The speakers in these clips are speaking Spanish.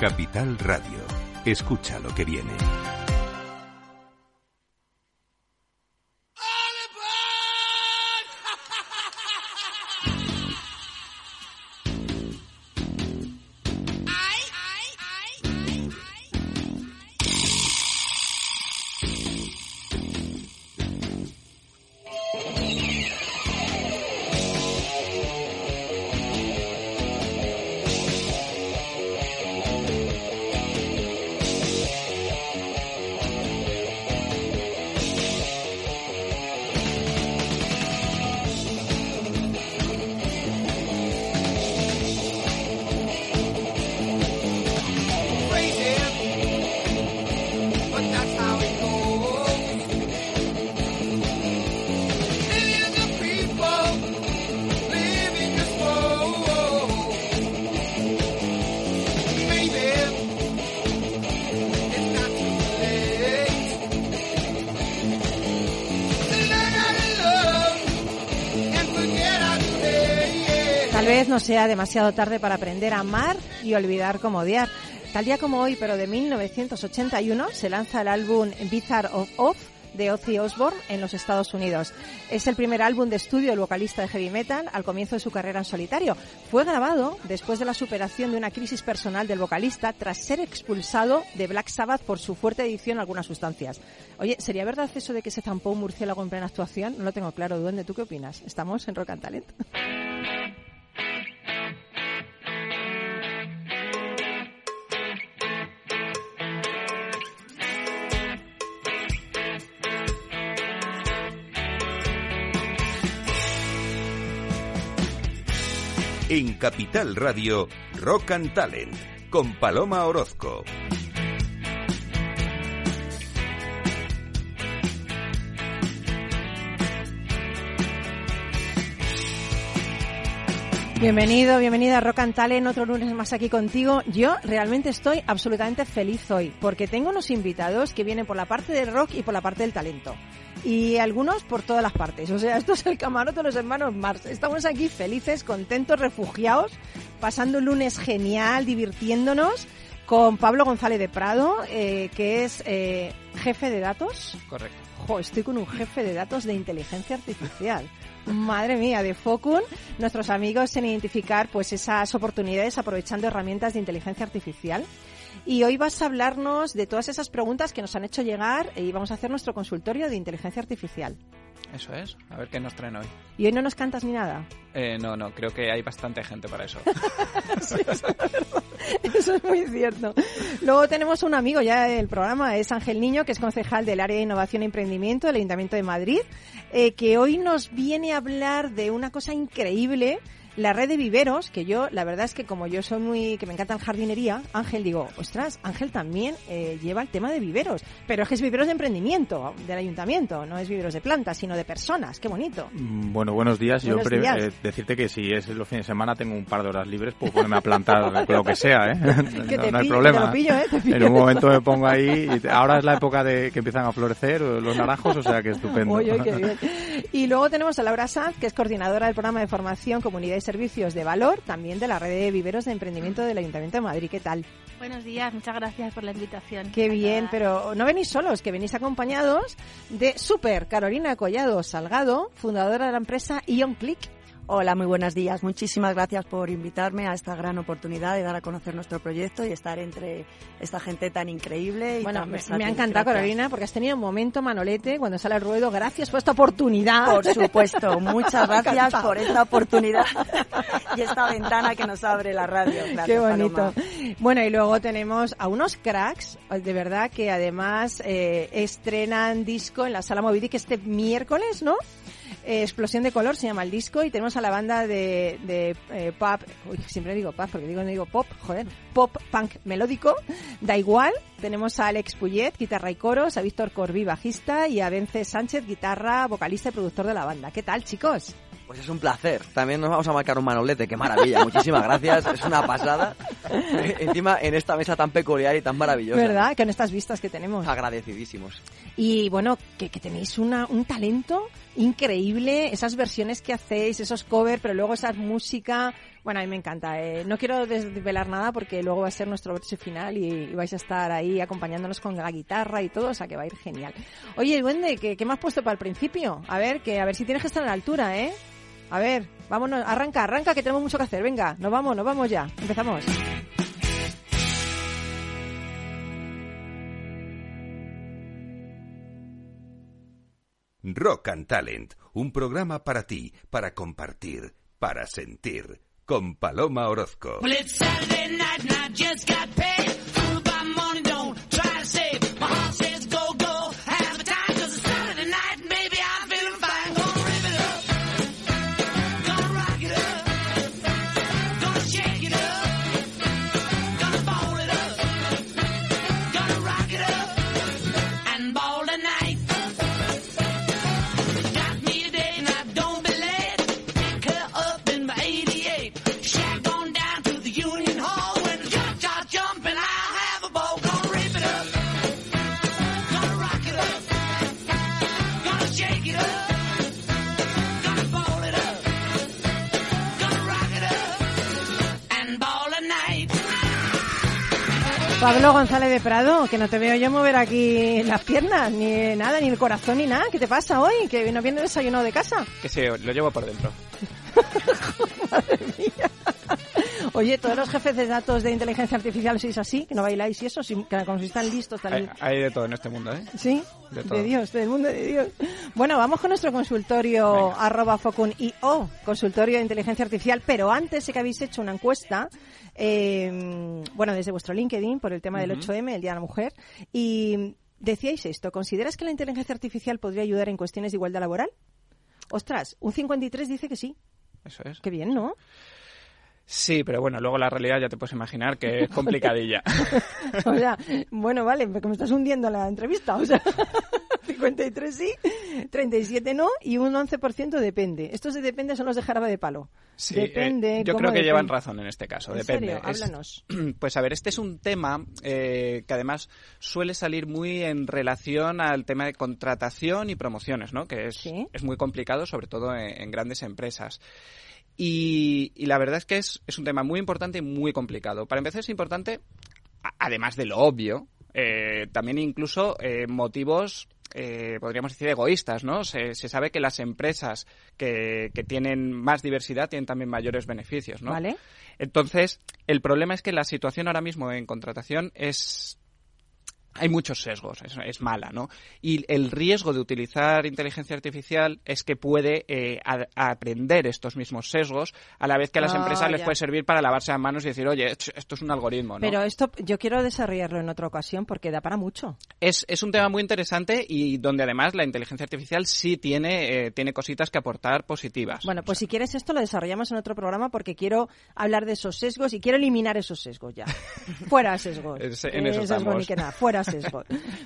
Capital Radio. Escucha lo que viene. No sea demasiado tarde para aprender a amar y olvidar cómo odiar. Tal día como hoy, pero de 1981, se lanza el álbum Bizarre of Off de Ozzy Osbourne en los Estados Unidos. Es el primer álbum de estudio del vocalista de heavy metal al comienzo de su carrera en solitario. Fue grabado después de la superación de una crisis personal del vocalista tras ser expulsado de Black Sabbath por su fuerte adicción a algunas sustancias. Oye, ¿sería verdad eso de que se zampó un murciélago en plena actuación? No lo tengo claro. ¿Dónde tú qué opinas? Estamos en Rock and Talent. En Capital Radio, Rock and Talent, con Paloma Orozco. Bienvenido, bienvenida a Rock and Talent, otro lunes más aquí contigo. Yo realmente estoy absolutamente feliz hoy porque tengo unos invitados que vienen por la parte del rock y por la parte del talento y algunos por todas las partes. O sea, esto es el camarote de los hermanos Mars. Estamos aquí felices, contentos, refugiados, pasando un lunes genial, divirtiéndonos con Pablo González de Prado, eh, que es eh, jefe de datos. Correcto. Jo, estoy con un jefe de datos de inteligencia artificial. Madre mía, de Focun, nuestros amigos en identificar pues esas oportunidades aprovechando herramientas de inteligencia artificial. Y hoy vas a hablarnos de todas esas preguntas que nos han hecho llegar y vamos a hacer nuestro consultorio de inteligencia artificial. Eso es, a ver qué nos traen hoy. ¿Y hoy no nos cantas ni nada? Eh, no, no, creo que hay bastante gente para eso. sí, eso, es eso es muy cierto. Luego tenemos un amigo ya del programa, es Ángel Niño, que es concejal del área de innovación y emprendimiento del Ayuntamiento de Madrid, eh, que hoy nos viene a hablar de una cosa increíble la red de viveros, que yo, la verdad es que como yo soy muy, que me encanta la jardinería, Ángel, digo, ostras, Ángel también eh, lleva el tema de viveros, pero es que es viveros de emprendimiento del ayuntamiento, no es viveros de plantas, sino de personas, qué bonito. Mm, bueno, buenos días, yo eh, decirte que si es los fines de semana tengo un par de horas libres, puedo ponerme a plantar lo que sea, ¿eh? no, hay problema. ¿eh? en un momento me pongo ahí, y ahora es la época de que empiezan a florecer los naranjos, o sea que estupendo. Y luego tenemos a Laura Sanz, que es coordinadora del programa de formación Comunidad servicios de valor, también de la red de viveros de emprendimiento del Ayuntamiento de Madrid. ¿Qué tal? Buenos días, muchas gracias por la invitación. Qué bien, pero no venís solos, que venís acompañados de Super Carolina Collado Salgado, fundadora de la empresa Ion Click Hola, muy buenos días. Muchísimas gracias por invitarme a esta gran oportunidad de dar a conocer nuestro proyecto y estar entre esta gente tan increíble. Y bueno, me, ha encantado, Carolina, porque has tenido un momento, Manolete, cuando sale el ruedo. Gracias por esta oportunidad. Por supuesto, muchas gracias por esta oportunidad y esta ventana que nos abre la radio. Qué bonito. Bueno, y luego tenemos a unos cracks, de verdad, que además eh, estrenan disco en la Sala Movidic este miércoles, ¿no? Explosión de color se llama el disco y tenemos a la banda de, de eh, pop, uy, siempre digo pop porque digo no digo pop, joder, pop punk melódico, da igual. Tenemos a Alex Puyet, guitarra y coros, a Víctor Corbí, bajista y a Vence Sánchez, guitarra, vocalista y productor de la banda. ¿Qué tal, chicos? Pues es un placer. También nos vamos a marcar un manolete, qué maravilla. Muchísimas gracias. Es una pasada. Encima en esta mesa tan peculiar y tan maravillosa. ¿Verdad? Con estas vistas que tenemos. Agradecidísimos. Y bueno, que, tenéis una, un talento increíble, esas versiones que hacéis, esos covers, pero luego esa música. Bueno, a mí me encanta. Eh. No quiero desvelar nada porque luego va a ser nuestro verso final y, vais a estar ahí acompañándonos con la guitarra y todo, o sea que va a ir genial. Oye, Duende, ¿qué, qué me has puesto para el principio? A ver, que a ver si tienes que estar a la altura, ¿eh? A ver, vámonos, arranca, arranca, que tenemos mucho que hacer. Venga, nos vamos, nos vamos ya. Empezamos. Rock and Talent, un programa para ti, para compartir, para sentir, con Paloma Orozco. Pablo González de Prado, que no te veo yo mover aquí las piernas, ni nada, ni el corazón, ni nada. ¿Qué te pasa hoy? ¿Que no viene desayunado de casa? Que sí, lo llevo por dentro. Madre mía. Oye, todos los jefes de datos de inteligencia artificial sois así, que no bailáis y eso, que como si están listos también. Hay, de todo en este mundo, ¿eh? Sí, de, Dios, del mundo de Dios. Bueno, vamos con nuestro consultorio arroba focun o consultorio de inteligencia artificial, pero antes sé que habéis hecho una encuesta eh, bueno, desde vuestro LinkedIn por el tema del 8M, el Día de la Mujer, y decíais esto, ¿consideras que la inteligencia artificial podría ayudar en cuestiones de igualdad laboral? Ostras, un 53 dice que sí. Eso es. Qué bien, ¿no? Sí, pero bueno, luego la realidad ya te puedes imaginar que es complicadilla. o sea, bueno, vale, me estás hundiendo la entrevista, o sea. 53 sí, 37 no y un 11% depende. Estos de depende son los de jarabe de palo. Sí, depende. Eh, yo creo que llevan razón en este caso. ¿En depende. Serio? Háblanos. pues a ver, este es un tema eh, que además suele salir muy en relación al tema de contratación y promociones, ¿no? Que es, es muy complicado, sobre todo en, grandes empresas. Y, y, la verdad es que es, es un tema muy importante y muy complicado. Para empezar, es importante, además de lo obvio, eh, también incluso eh, motivos eh, podríamos decir, egoístas, ¿no? Se, sabe que las empresas que, que, tienen más diversidad tienen también mayores beneficios, ¿no? Vale. Entonces, el problema es que la situación ahora mismo en contratación es hay muchos sesgos, es, mala, ¿no? Y el riesgo de utilizar inteligencia artificial es que puede eh, aprender estos mismos sesgos a la vez que a las ah, empresas les puede servir para lavarse las manos y decir, oye, esto es un algoritmo, ¿no? Pero esto yo quiero desarrollarlo en otra ocasión porque da para mucho. Es, es un tema muy interesante y donde además la inteligencia artificial sí tiene, eh, tiene cositas que aportar positivas. Bueno, pues si quieres esto lo desarrollamos en otro programa porque quiero hablar de esos sesgos y quiero eliminar esos sesgos ya. fuera sesgos. en eso estamos. Ni que nada, fuera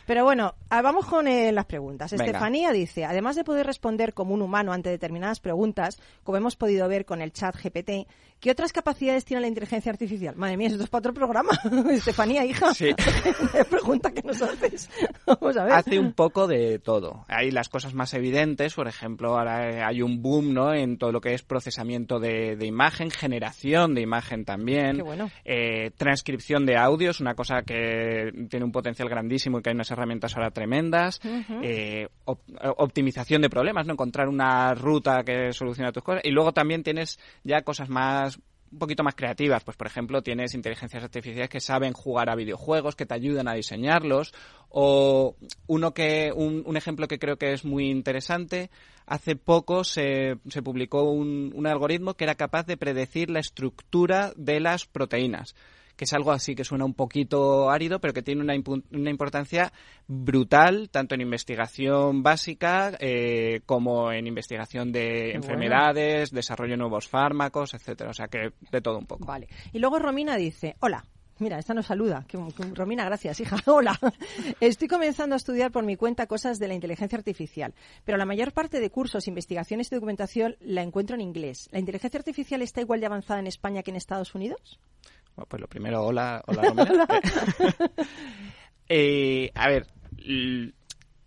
Pero bueno, ah, vamos con eh, las preguntas. Estefanía dice, además de poder responder como un humano ante determinadas preguntas, como hemos podido ver con el chat GPT, ¿qué otras capacidades tiene la inteligencia artificial? Madre mía, esto es para otro programa. Estefanía, hija. Sí. pregunta que nos haces. Vamos a ver. Hace un poco de todo. Hay las cosas más evidentes, por ejemplo, ahora hay un boom ¿no? en todo lo que es procesamiento de, imagen, generación de imagen también. Qué bueno. Eh, transcripción de audios, una cosa que tiene un potencial grandísimo y que hay unas herramientas ahora tremendas. Eh, optimización de problemas, ¿no? Encontrar una ruta que solucione tus cosas. Y luego también tienes ya cosas más un poquito más creativas. Pues, por ejemplo, tienes inteligencias artificiales que saben jugar a videojuegos, que te ayudan a diseñarlos. O uno que, un, ejemplo que creo que es muy interesante. Hace poco se, se publicó un, un algoritmo que era capaz de predecir la estructura de las proteínas que es algo así que suena un poquito árido, pero que tiene una, una importancia brutal, tanto en investigación básica eh, como en investigación de enfermedades, desarrollo de nuevos fármacos, etcétera. O sea que de todo un poco. Vale. Y luego Romina dice, hola, Mira, esta nos saluda. Romina, gracias, hija. Hola. Estoy comenzando a estudiar por mi cuenta cosas de la inteligencia artificial, pero la mayor parte de cursos, investigaciones y documentación la encuentro en inglés. ¿La inteligencia artificial está igual de avanzada en España que en Estados Unidos? Pues lo primero, hola, hola, eh, a ver,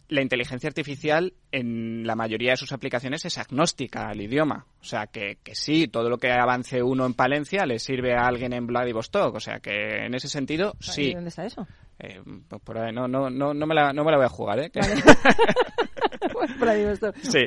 la inteligencia artificial en la mayoría de sus aplicaciones es agnóstica al idioma. O sea, que, que sí, todo lo que avance uno en Palencia le sirve a alguien en Vladivostok. O sea, que en ese sentido, sí. ¿Dónde está eso? Eh, pues por ahí, no, no, no, no, me la, no me la voy a jugar, ¿eh? sí.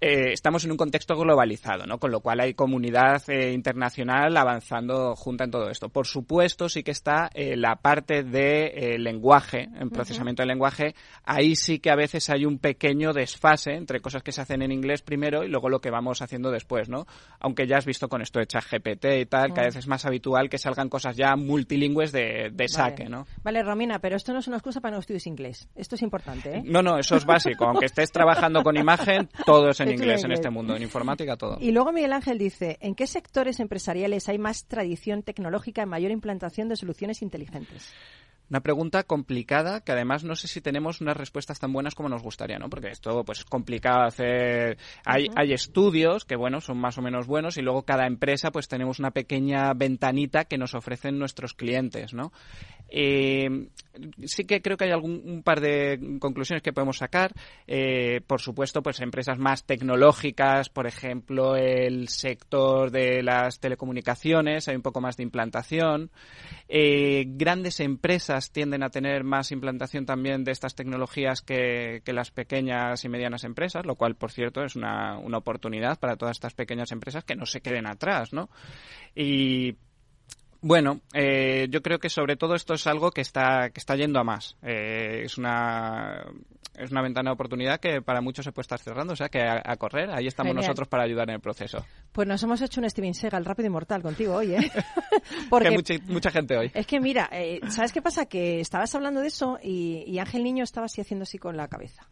Eh, estamos en un contexto globalizado, ¿no? Con lo cual hay comunidad eh, internacional avanzando junta en todo esto. Por supuesto, sí que está eh, la parte de lenguaje, en procesamiento de lenguaje. Ahí sí que a veces hay un pequeño desfase entre cosas que se hacen en inglés primero y luego lo que vamos haciendo después, ¿no? Aunque ya has visto con esto de ChatGPT y tal, que a veces es más habitual que salgan cosas ya multilingües de, saque, ¿no? Vale, Romina, pero esto no es una excusa para no estudies inglés. Esto es importante, ¿eh? No, no, eso es básico. Aunque estés trabajando con imagen, todo es en inglés en este mundo, en informática todo. Y luego Miguel Ángel dice, ¿en qué sectores empresariales hay más tradición tecnológica en mayor implantación de soluciones inteligentes? Una pregunta complicada que además no sé si tenemos unas respuestas tan buenas como nos gustaría, ¿no? Porque esto pues es complicado hacer. Hay, hay estudios que bueno son más o menos buenos y luego cada empresa pues tenemos una pequeña ventanita que nos ofrecen nuestros clientes, ¿no? Eh, sí que creo que hay algún un par de conclusiones que podemos sacar. Eh, por supuesto, pues empresas más tecnológicas, por ejemplo, el sector de las telecomunicaciones, hay un poco más de implantación. Eh, grandes empresas tienden a tener más implantación también de estas tecnologías que, que las pequeñas y medianas empresas, lo cual, por cierto, es una, una oportunidad para todas estas pequeñas empresas que no se queden atrás, ¿no? Y bueno, eh, yo creo que sobre todo esto es algo que está, que está yendo a más. Eh, es una es una ventana de oportunidad que para muchos se puede estar cerrando, o sea que a, correr, ahí estamos nosotros para ayudar en el proceso. Pues nos hemos hecho un Steven Seagal rápido y mortal contigo hoy, ¿eh? Porque mucha, mucha, gente hoy. Es que mira, eh, ¿sabes qué pasa? Que estabas hablando de eso y, y Ángel Niño estaba así haciendo así con la cabeza.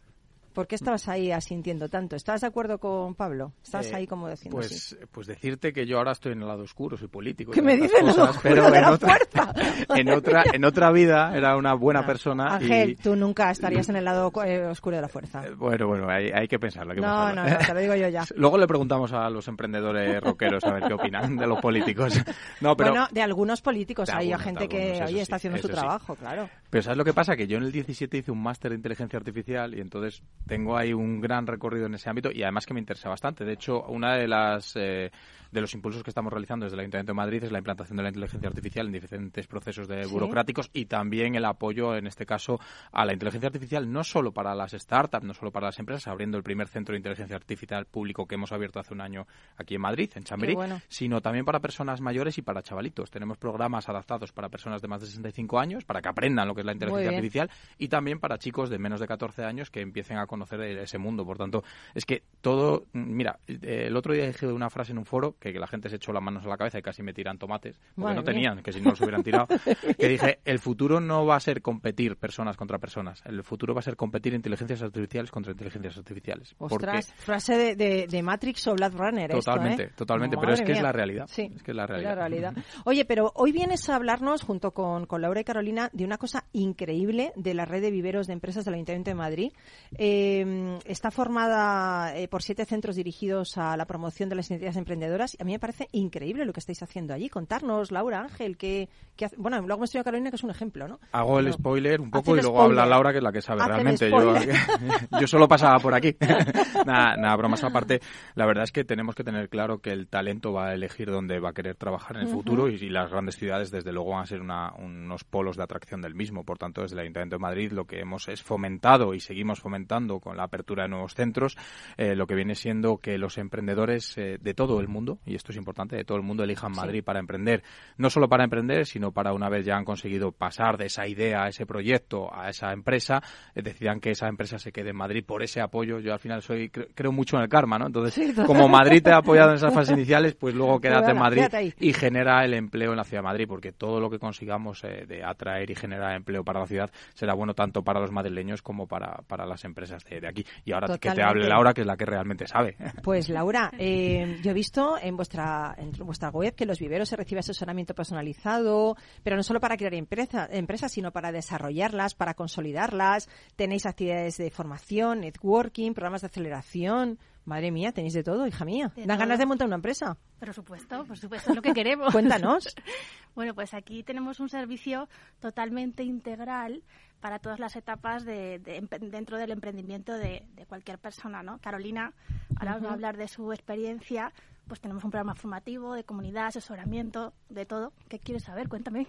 ¿Por qué estabas ahí asintiendo tanto? ¿Estabas de acuerdo con Pablo? ¿Estabas eh, ahí como diciendo pues, pues decirte que yo ahora estoy en el lado oscuro, soy político. ¿Qué me dices? Pero en otra, en otra, en otra vida era una buena persona. Ángel, tú nunca estarías en el lado eh, oscuro de la fuerza. Eh, bueno, bueno, hay, hay que pensarlo. no, no, no, te lo digo yo ya. Luego le preguntamos a los emprendedores rockeros a ver qué opinan de los políticos. No, pero, bueno, de algunos políticos. hay gente que, oye, está haciendo su trabajo, claro. Pero ¿sabes lo que pasa? Que yo en el 17 hice un máster de inteligencia artificial y entonces tengo ahí un gran recorrido en ese ámbito y además que me interesa bastante. De hecho, una de las eh, de los impulsos que estamos realizando desde el Ayuntamiento de Madrid es la implantación de la inteligencia artificial en diferentes procesos de burocráticos y también el apoyo, en este caso, a la inteligencia artificial no solo para las startups, no solo para las empresas, abriendo el primer centro de inteligencia artificial público que hemos abierto hace un año aquí en Madrid, en Chamberí, sino también para personas mayores y para chavalitos. Tenemos programas adaptados para personas de más de 65 años para que aprendan lo que es la inteligencia artificial y también para chicos de menos de 14 años que empiecen a conocer ese mundo. Por tanto, es que todo, mira, el otro día dije una frase en un foro que, que la gente se echó las manos a la cabeza y casi me tiran tomates, porque no tenían, que si no los hubieran tirado, que dije, el futuro no va a ser competir personas contra personas, el futuro va a ser competir inteligencias artificiales contra inteligencias artificiales. Ostras, frase de, de, Matrix o Blood Runner. Totalmente, ¿eh? totalmente, pero es que es la realidad. Sí, es que es la realidad. Oye, pero hoy vienes a hablarnos, junto con, con, Laura y Carolina, de una cosa increíble de la red de viveros de empresas del Ayuntamiento de Madrid. Eh, está formada eh, por siete centros dirigidos a la promoción de las iniciativas emprendedoras y a mí me parece increíble lo que estáis haciendo allí. Contarnos, Laura, Ángel, que, bueno, luego hemos tenido a Carolina, que es un ejemplo, ¿no? Hago el spoiler un poco y luego habla Laura, que es la que sabe realmente. Yo, yo, solo pasaba por aquí. nada, nada, bromas aparte. La verdad es que tenemos que tener claro que el talento va a elegir dónde va a querer trabajar en el futuro y, las grandes ciudades, desde luego, van a ser unos polos de atracción del mismo. Por tanto, desde el Ayuntamiento de Madrid lo que hemos es fomentado y seguimos fomentando con la apertura de nuevos centros, eh, lo que viene siendo que los emprendedores eh, de todo el mundo, y esto es importante, de todo el mundo elijan Madrid para emprender. No solo para emprender, sino para una vez ya han conseguido pasar de esa idea a ese proyecto, a esa empresa, eh, decidan que esa empresa se quede en Madrid por ese apoyo. Yo al final soy creo mucho en el karma, ¿no? Entonces, como Madrid te ha apoyado en esas fases iniciales, pues luego quédate en Madrid y genera el empleo en la ciudad de Madrid, porque todo lo que consigamos eh, de atraer y generar empleo para la ciudad será bueno tanto para los madrileños como para, para las empresas de, aquí. Y ahora que te hable Laura, que es la que realmente sabe. Pues Laura, eh, yo he visto en vuestra en vuestra web que los viveros se recibe asesoramiento personalizado, pero no solo para crear empresa, empresas, sino para desarrollarlas, para consolidarlas. Tenéis actividades de formación, networking, programas de aceleración. Madre mía, tenéis de todo, hija mía. ¿Dan ganas de montar una empresa? Por supuesto, por supuesto, es lo que queremos. Cuéntanos. bueno, pues aquí tenemos un servicio totalmente integral para todas las etapas de, dentro del emprendimiento de, cualquier persona, ¿no? Carolina, ahora vamos a hablar de su experiencia, pues tenemos un programa formativo, de comunidad, asesoramiento, de todo. ¿Qué quieres saber? Cuéntame.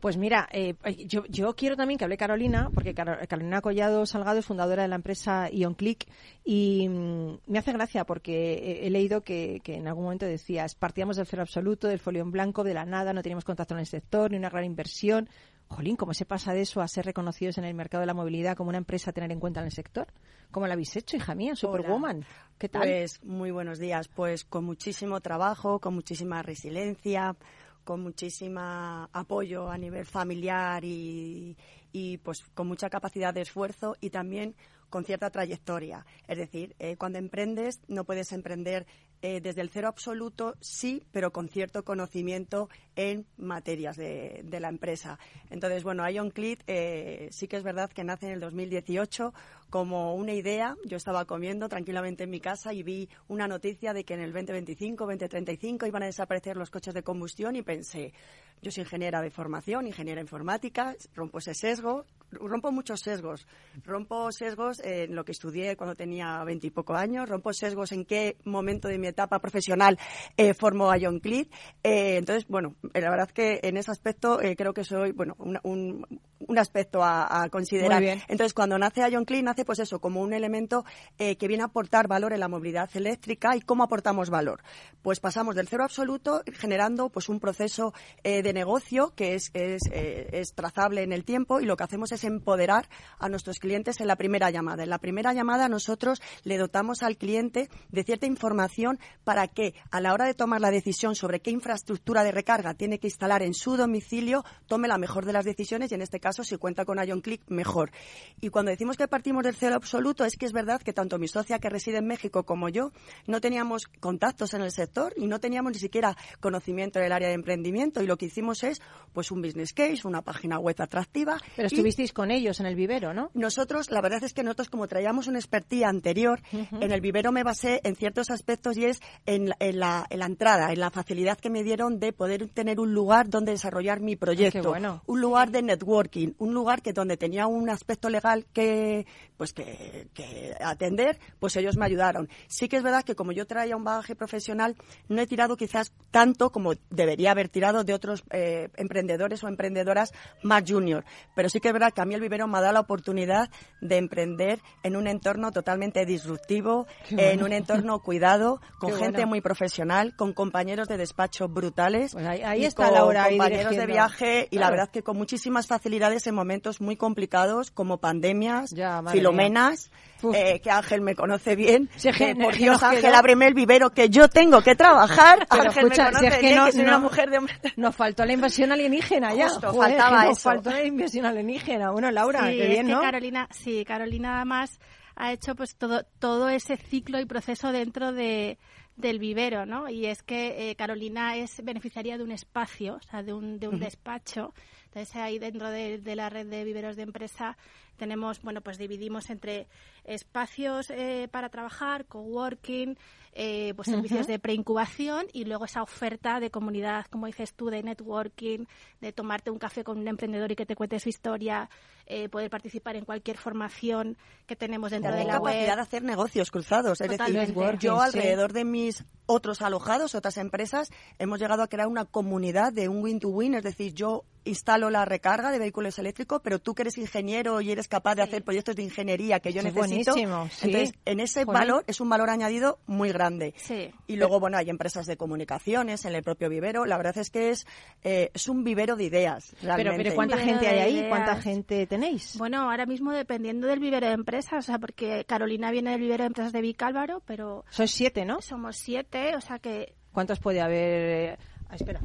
Pues mira, eh, yo, yo, quiero también que hable Carolina, porque Carolina Collado Salgado es fundadora de la empresa IonClick y mm, me hace gracia porque he, leído que, que, en algún momento decías, partíamos del cero absoluto, del folio en blanco, de la nada, no teníamos contacto en el sector, ni una gran inversión. Jolín, ¿cómo se pasa de eso a ser reconocidos en el mercado de la movilidad como una empresa a tener en cuenta en el sector? ¿Cómo lo habéis hecho, hija mía? Superwoman. ¿Qué tal? Pues muy buenos días. Pues con muchísimo trabajo, con muchísima resiliencia, con muchísimo apoyo a nivel familiar y, pues con mucha capacidad de esfuerzo y también con cierta trayectoria. Es decir, eh, cuando emprendes no puedes emprender eh, desde el cero absoluto, sí, pero con cierto conocimiento en materias de, la empresa. Entonces, bueno, IonClit eh, sí que es verdad que nace en el 2018 como una idea. Yo estaba comiendo tranquilamente en mi casa y vi una noticia de que en el 2025, 2035 iban a desaparecer los coches de combustión y pensé, yo soy ingeniera de formación, ingeniera informática, rompo ese sesgo, rompo muchos sesgos. Rompo sesgos en lo que estudié cuando tenía veintipoco años, rompo sesgos en qué momento de mi etapa profesional eh, formo a John Cleese. Eh, entonces, bueno, la verdad que en ese aspecto eh, creo que soy, bueno, un, un, aspecto a, considerar. Entonces, cuando nace a John Cleese, nace pues eso, como un elemento que viene a aportar valor en la movilidad eléctrica y cómo aportamos valor. Pues pasamos del cero absoluto generando pues un proceso de negocio que es, eh, es, trazable en el tiempo y lo que hacemos es empoderar a nuestros clientes en la primera llamada. En la primera llamada nosotros le dotamos al cliente de cierta información para que a la hora de tomar la decisión sobre qué infraestructura de recarga tiene que instalar en su domicilio, tome la mejor de las decisiones y en este caso si cuenta con Ion Click, mejor. Y cuando decimos que partimos del cero absoluto es que es verdad que tanto mi socia que reside en México como yo no teníamos contactos en el sector y no teníamos ni siquiera conocimiento en el área de emprendimiento y lo que hicimos es pues un business case, una página web atractiva. Pero estuvisteis con ellos en el vivero, ¿no? Nosotros, la verdad es que nosotros como traíamos una expertía anterior, en el vivero me basé en ciertos aspectos y es en, la, entrada, en la facilidad que me dieron de poder tener un lugar donde desarrollar mi proyecto. Un lugar de networking, un lugar que donde tenía un aspecto legal que pues que, que atender, pues ellos me ayudaron. Sí que es verdad que como yo traía un bagaje profesional, no he tirado quizás tanto como debería haber tirado de otros eh, emprendedores o emprendedoras más junior. Pero sí que es verdad que a mí el vivero me ha dado la oportunidad de emprender en un entorno totalmente disruptivo, en un entorno cuidado, con gente muy profesional, con compañeros de despacho brutales. Pues ahí, está con Laura. Compañeros de viaje y la verdad que con muchísimas facilidades en momentos muy complicados como pandemias, filomenas. Eh, que Ángel me conoce bien. por Dios, Ángel, ábreme el vivero que yo tengo que trabajar. Ángel me conoce es que no, soy una mujer de... Nos faltó la invasión alienígena ya. Justo, faltaba nos faltó la invasión alienígena. Bueno, Laura, qué bien, ¿no? Carolina, sí, Carolina además ha hecho pues todo, todo ese ciclo y proceso dentro de, del vivero, ¿no? Y es que eh, Carolina es beneficiaria de un espacio, o sea, de un, de un despacho. Entonces ahí dentro de, de, la red de viveros de empresa tenemos, bueno, pues dividimos entre espacios eh, para trabajar, coworking, eh, pues servicios de preincubación y luego esa oferta de comunidad, como dices tú, de networking, de tomarte un café con un emprendedor y que te cuente su historia, eh, poder participar en cualquier formación que tenemos dentro de la capacidad de hacer negocios cruzados. Es decir, yo alrededor de mis otros alojados, otras empresas, hemos llegado a crear una comunidad de un win-to-win, es decir, yo instalo la recarga de vehículos eléctricos, pero tú que eres ingeniero y eres capaz de hacer proyectos de ingeniería que yo necesito, entonces en ese valor es un valor añadido muy grande. Y luego, bueno, hay empresas de comunicaciones en el propio vivero. La verdad es que es, eh, es un vivero de ideas. Pero, pero ¿cuánta gente hay ahí? ¿Cuánta gente tenéis? Bueno, ahora mismo dependiendo del vivero de empresas, o sea, porque Carolina viene del vivero de empresas de Vicálvaro, pero... Sois siete, ¿no? Somos siete, o sea que... ¿Cuántos puede haber? Ah, espera,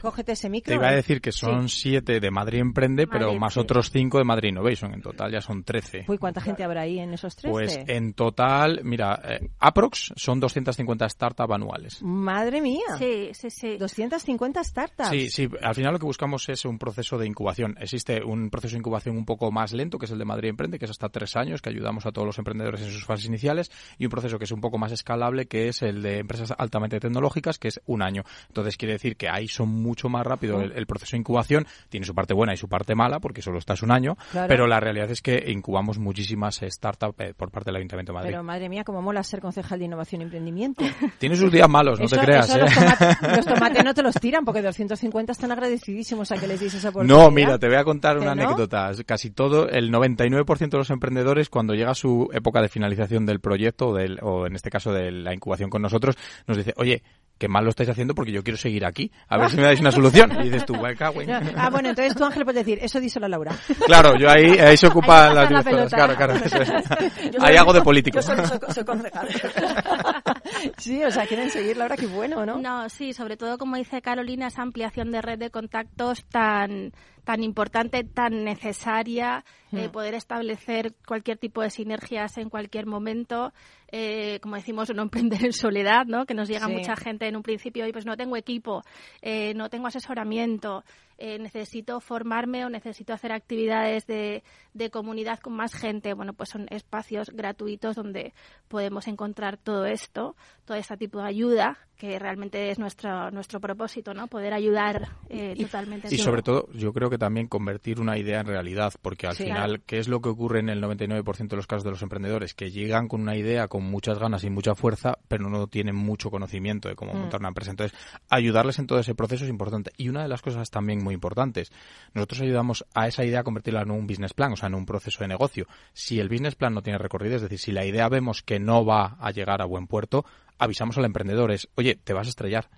cógete, ese micro. Te iba a decir que son siete de Madrid Emprende, pero más otros cinco de Madrid Innovation. En total ya son trece. Uy, ¿cuánta gente habrá ahí en esos trece? Pues en total, mira, eh, aprox son 250 startups anuales. Madre mía. Sí, sí, sí. 250 startups. Sí, sí. Al final lo que buscamos es un proceso de incubación. Existe un proceso de incubación un poco más lento, que es el de Madrid Emprende, que es hasta tres años, que ayudamos a todos los emprendedores en sus fases iniciales, y un proceso que es un poco más escalable, que es el de empresas altamente tecnológicas, que es un año. Entonces quiere decir que hay son mucho más rápido el, proceso de incubación. Tiene su parte buena y su parte mala, porque solo estás un año, pero la realidad es que incubamos muchísimas startups eh, por parte del Ayuntamiento de Madrid. Pero madre mía, cómo mola ser concejal de innovación y emprendimiento. Tiene sus días malos, no te creas. ¿eh? Los, tomates, no te los tiran, porque 250 están agradecidísimos a que les dices esa oportunidad. No, mira, te voy a contar una anécdota. Casi todo, el 99% de los emprendedores, cuando llega su época de finalización del proyecto, del, o en este caso de la incubación con nosotros, nos dice, oye, qué mal lo estáis haciendo porque yo quiero seguir aquí. A ver si me dais una solución. Y dices tú, güey. Ah, bueno, entonces tú, Ángel, puedes decir, eso díselo a Laura. Claro, yo ahí, ahí se ocupan las directoras. Claro, claro. Ahí hago de político. Yo soy, soy, concejal. sí, o sea, quieren seguir, Laura, qué bueno, ¿no? No, sí, sobre todo, como dice Carolina, esa ampliación de red de contactos tan tan importante, tan necesaria, eh, hmm. poder establecer cualquier tipo de sinergias en cualquier momento. Eh, como decimos, no emprender en soledad, ¿no? Que nos llega mucha gente en un principio y pues no tengo equipo, eh, no tengo asesoramiento, necesito formarme o necesito hacer actividades de, de, comunidad con más gente. Bueno, pues son espacios gratuitos donde podemos encontrar todo esto, todo este tipo de ayuda que realmente es nuestro nuestro propósito, ¿no? Poder ayudar totalmente. Y sobre todo, yo creo que también convertir una idea en realidad, porque al final, ¿qué es lo que ocurre en el 99% de los casos de los emprendedores? Que llegan con una idea con muchas ganas y mucha fuerza, pero no tienen mucho conocimiento de cómo mm. montar una empresa. Entonces, ayudarles en todo ese proceso es importante. Y una de las cosas también muy importantes, nosotros ayudamos a esa idea a convertirla en un business plan, o sea, en un proceso de negocio. Si el business plan no tiene recorrido, es decir, si la idea vemos que no va a llegar a buen puerto, avisamos al emprendedor, es, oye, te vas a estrellar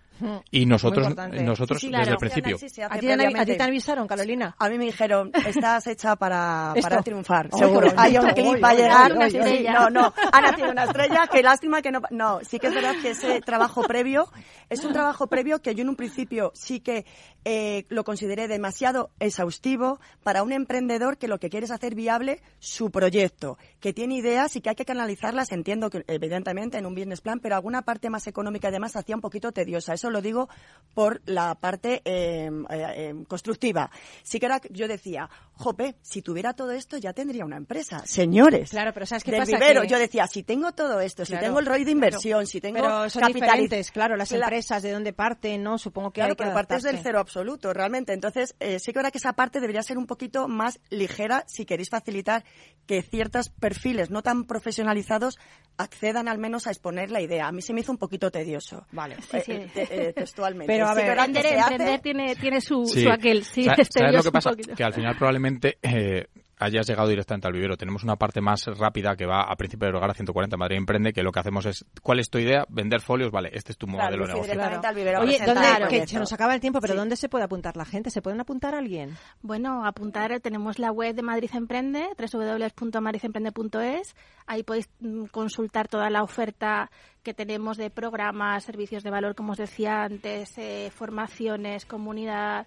y nosotros, nosotros desde el principio. ¿A ti, te avisaron, Carolina? A mí me dijeron, estás hecha para, para triunfar, seguro. Hay un clip va a llegar. no, no, ha nacido una estrella, qué lástima que no... No, sí que es verdad que ese trabajo previo es un trabajo previo que yo en un principio sí que eh, lo consideré demasiado exhaustivo para un emprendedor que lo que quiere es hacer viable su proyecto, que tiene ideas y que hay que canalizarlas, entiendo que evidentemente en un business plan, pero alguna parte más económica además hacía un poquito tediosa. Eso lo digo por la parte eh, eh, constructiva. Sí que era, yo decía, jope, si tuviera todo esto ya tendría una empresa. Señores. Claro, pero ¿sabes qué del pasa? Vivero, yo decía, si tengo todo esto, si tengo el rol de inversión, si tengo pero son diferentes, claro, las empresas, de dónde parten, ¿no? Supongo que claro, hay que pero partes del cero absoluto, realmente. Entonces, eh, sí que ahora que esa parte debería ser un poquito más ligera si queréis facilitar que ciertos perfiles no tan profesionalizados accedan al menos a exponer la idea. A mí se me hizo un poquito tedioso. Vale. Sí, sí. Eh, eh, textualmente. Pero a ver, emprender, tiene, tiene su, su aquel. Sí, ¿Sabes lo que pasa? Que al final probablemente eh, hayas llegado directamente al vivero. Tenemos una parte más rápida que va a principio de hogar a 140 Madrid Emprende, que lo que hacemos es, ¿cuál es tu idea? Vender folios, vale, este es tu modelo de negocio. Oye, ¿dónde, que se nos acaba el tiempo, pero ¿dónde se puede apuntar la gente? ¿Se pueden apuntar a alguien? Bueno, apuntar, tenemos la web de Madrid Emprende, www.madridemprende.es. Ahí podéis mm, consultar toda la oferta que tenemos de programas, servicios de valor, como os decía antes, eh, formaciones, comunidad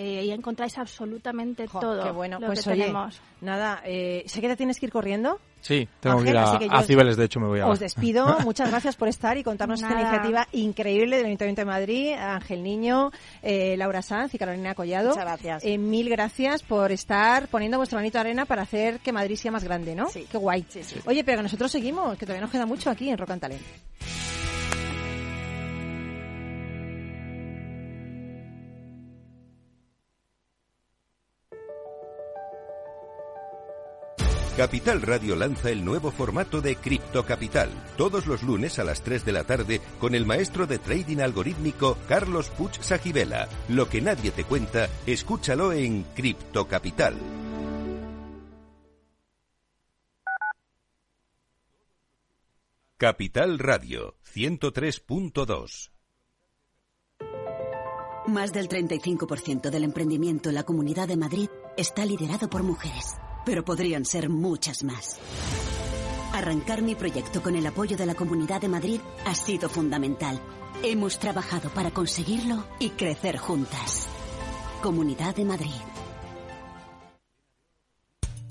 eh, y encontráis absolutamente todo qué bueno. lo pues que tenemos. Nada, eh, sé que te tienes que ir corriendo. Sí, tengo que ir a, Cibeles, de hecho me voy a... Os despido, muchas gracias por estar y contarnos esta iniciativa increíble del Ayuntamiento de Madrid, Ángel Niño, eh, Laura Sanz y Carolina Collado. Muchas gracias. Eh, mil gracias por estar poniendo vuestro granito de arena para hacer que Madrid sea más grande, ¿no? Sí. Qué guay. Sí, sí. Oye, pero que nosotros seguimos, que todavía nos queda mucho aquí en Rock and Talent. Capital Radio lanza el nuevo formato de Cripto Capital, todos los lunes a las 3 de la tarde con el maestro de trading algorítmico Carlos Puch Sajibela. Lo que nadie te cuenta, escúchalo en Cripto Capital. Capital Radio 103.2 Más del 35% del emprendimiento en la Comunidad de Madrid está liderado por mujeres pero podrían ser muchas más. Arrancar mi proyecto con el apoyo de la Comunidad de Madrid ha sido fundamental. Hemos trabajado para conseguirlo y crecer juntas. Comunidad de Madrid.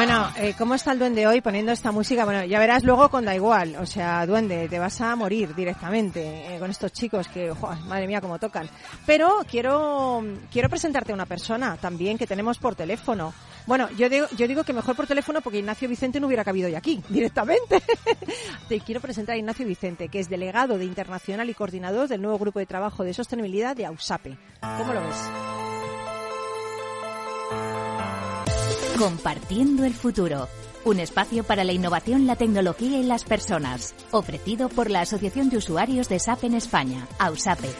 Bueno, eh, ¿cómo está el duende hoy poniendo esta música? Bueno, ya verás luego con Da Igual. O sea, duende, te vas a morir directamente eh, con estos chicos que, madre mía, cómo tocan. Pero quiero, quiero presentarte a una persona también que tenemos por teléfono. Bueno, yo digo, yo digo que mejor por teléfono porque Ignacio Vicente no hubiera cabido hoy aquí, directamente. te quiero presentar a Ignacio Vicente, que es delegado de Internacional y coordinador del nuevo grupo de trabajo de sostenibilidad de AUSAPE. ¿Cómo lo ves? Compartiendo el futuro. Un espacio para la innovación, la tecnología y las personas. Ofrecido por la Asociación de Usuarios de SAP en España, AUSAPE.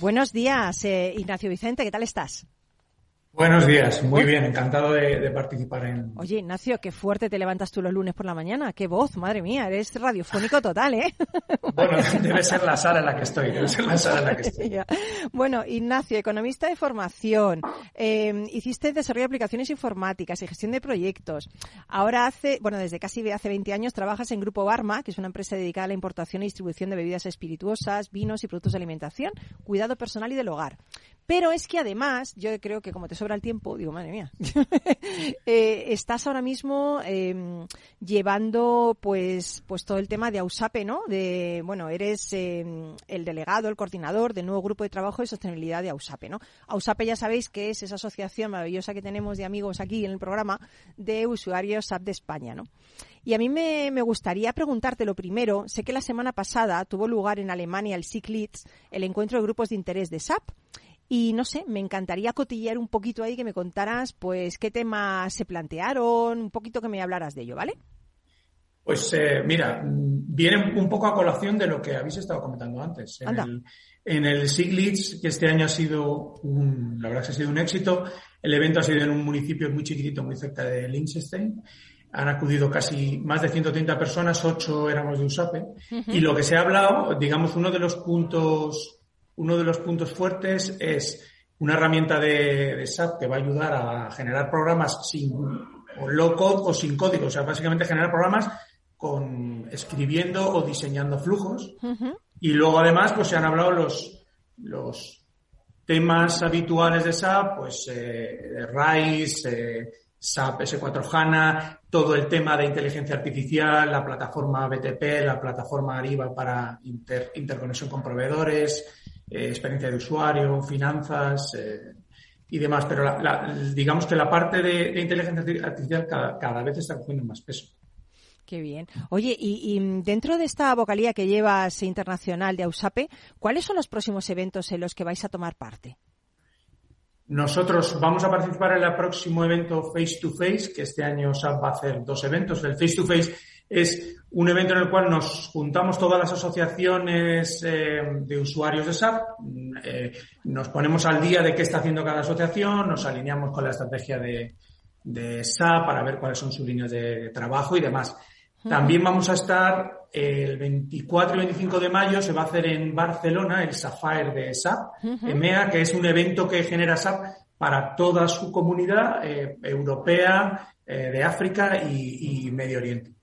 Buenos días, eh, Ignacio Vicente, ¿qué tal estás? Buenos días, muy bien, encantado de, participar en. Oye, Ignacio, qué fuerte te levantas tú los lunes por la mañana, qué voz, madre mía, eres radiofónico total, ¿eh? Bueno, debe ser la sala en la que estoy, debe ser la sala en la que estoy. bueno, Ignacio, economista de formación, eh, hiciste desarrollo de aplicaciones informáticas y gestión de proyectos. Ahora hace, bueno, desde casi hace 20 años trabajas en Grupo Barma, que es una empresa dedicada a la importación y distribución de bebidas espirituosas, vinos y productos de alimentación, cuidado personal y del hogar. Pero es que además, yo creo que como te sobra el tiempo, digo, madre mía, eh, estás ahora mismo em, llevando pues, pues todo el tema de AUSAPE, ¿no? Bueno, eres em, el delegado, el coordinador del nuevo grupo de trabajo de sostenibilidad de AUSAPE, ¿no? AUSAPE ya sabéis que es esa asociación maravillosa que tenemos de amigos aquí en el programa de usuarios SAP de España, ¿no? Y a mí me, me, gustaría preguntarte lo primero. Sé que la semana pasada tuvo lugar en Alemania el SICLITS, el encuentro de grupos de interés de SAP. Y no sé, me encantaría cotillear un poquito ahí que me contaras, pues, qué temas se plantearon, un poquito que me hablaras de ello, ¿vale? Pues eh, mira, viene un poco a colación de lo que habéis estado comentando antes. En el, en el Siglitz, que este año ha sido un, la verdad que ha sido un éxito, el evento ha sido en un municipio muy chiquitito, muy cerca de Liechtenstein. Han acudido casi más de 130 personas, ocho éramos de USAPE. Y lo que se ha hablado, digamos, uno de los puntos uno de los puntos fuertes es una herramienta de, SAP que va a ayudar a generar programas sin o low code o sin código, o sea, básicamente generar programas con escribiendo o diseñando flujos. Y luego además, pues se han hablado los, los temas habituales de SAP, pues eh, RISE, eh, SAP S4 HANA, todo el tema de inteligencia artificial, la plataforma BTP, la plataforma Ariba para interconexión con proveedores, eh, experiencia de usuario, finanzas eh, y demás. Pero digamos que la parte de, inteligencia artificial cada, vez está cogiendo más peso. Qué bien. Oye, y, y, dentro de esta vocalía que llevas internacional de AUSAPE, ¿cuáles son los próximos eventos en los que vais a tomar parte? Nosotros vamos a participar en el próximo evento Face to Face, que este año SAP va a hacer dos eventos. El Face to Face es un evento en el cual nos juntamos todas las asociaciones eh, de usuarios de SAP, eh, nos ponemos al día de qué está haciendo cada asociación, nos alineamos con la estrategia de, de SAP para ver cuáles son sus líneas de trabajo y demás. También vamos a estar el 24 y 25 de mayo, se va a hacer en Barcelona el Sapphire de SAP, EMEA, que es un evento que genera SAP para toda su comunidad eh, europea, de África y, Medio Oriente.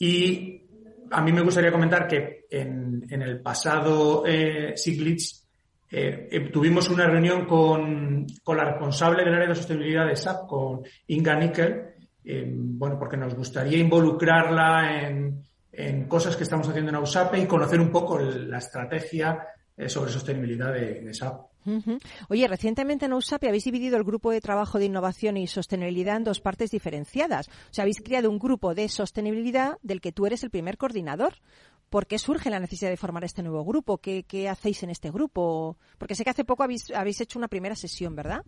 Y a mí me gustaría comentar que en, el pasado eh, Siglitz eh, tuvimos una reunión con, con, la responsable del área de sostenibilidad de SAP, con Inga Nickel, bueno, porque nos gustaría involucrarla en, cosas que estamos haciendo en AUSAPE y conocer un poco la estrategia eh, sobre sostenibilidad de, SAP. Oye, recientemente en AUSAPE habéis dividido el grupo de trabajo de innovación y sostenibilidad en dos partes diferenciadas. O sea, habéis creado un grupo de sostenibilidad del que tú eres el primer coordinador. ¿Por qué surge la necesidad de formar este nuevo grupo? ¿Qué, hacéis en este grupo? Porque sé que hace poco habéis, habéis hecho una primera sesión, ¿verdad?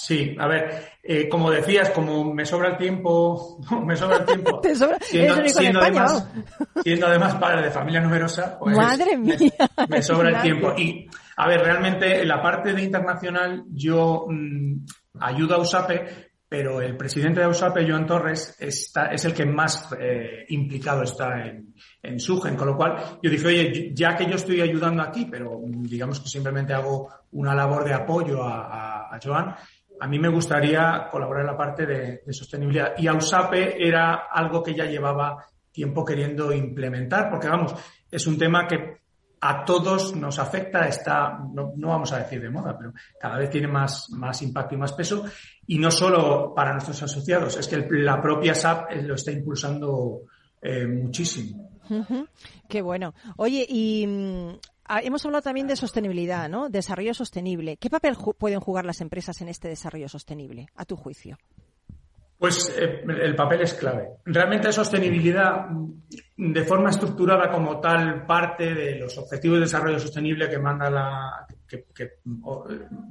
Sí, a ver, eh, como decías, como me sobra el tiempo, me sobra el tiempo. ¿Te sobra? Siendo, además, siendo además padre de familia numerosa, pues Madre mía. Me, sobra el tiempo. Y, a ver, realmente la parte de internacional yo mm, ayudo a USAPE, pero el presidente de USAPE, Joan Torres, está, es el que más eh, implicado está en, en Sugen, con lo cual yo dije, oye, ya que yo estoy ayudando aquí, pero digamos que simplemente hago una labor de apoyo a, a, a Joan, a mí me gustaría colaborar en la parte de, sostenibilidad. Y AUSAPE era algo que ya llevaba tiempo queriendo implementar, porque vamos, es un tema que a todos nos afecta, está, no, vamos a decir de moda, pero cada vez tiene más, más impacto y más peso. Y no solo para nuestros asociados, es que la propia SAP lo está impulsando eh, muchísimo. Qué bueno. Oye, y mm, hemos hablado también de sostenibilidad, ¿no? Desarrollo sostenible. ¿Qué papel pueden jugar las empresas en este desarrollo sostenible, a tu juicio? Pues eh, el papel es clave. Realmente sostenibilidad, mm, de forma estructurada como tal, parte de los objetivos de desarrollo sostenible que manda la,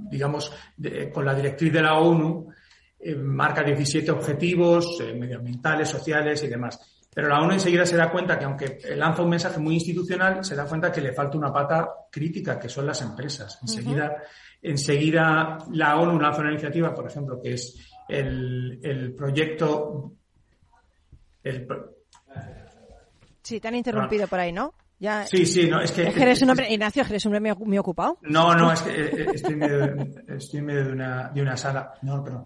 digamos, con la directriz de la ONU, eh, marca 17 objetivos eh, medioambientales, sociales y demás. Pero la ONU enseguida se da cuenta que aunque lanza un mensaje muy institucional, se da cuenta que le falta una pata crítica, que son las empresas. Enseguida, enseguida la ONU lanza una iniciativa, por ejemplo, que es el, el proyecto... El, sí, te han interrumpido por ahí, ¿no? Sí, sí, no, es que... eres un hombre, Ignacio, eres un hombre muy, ocupado. No, no, es que eh, eh, estoy en medio, estoy en medio de, una, de una sala. No, perdón.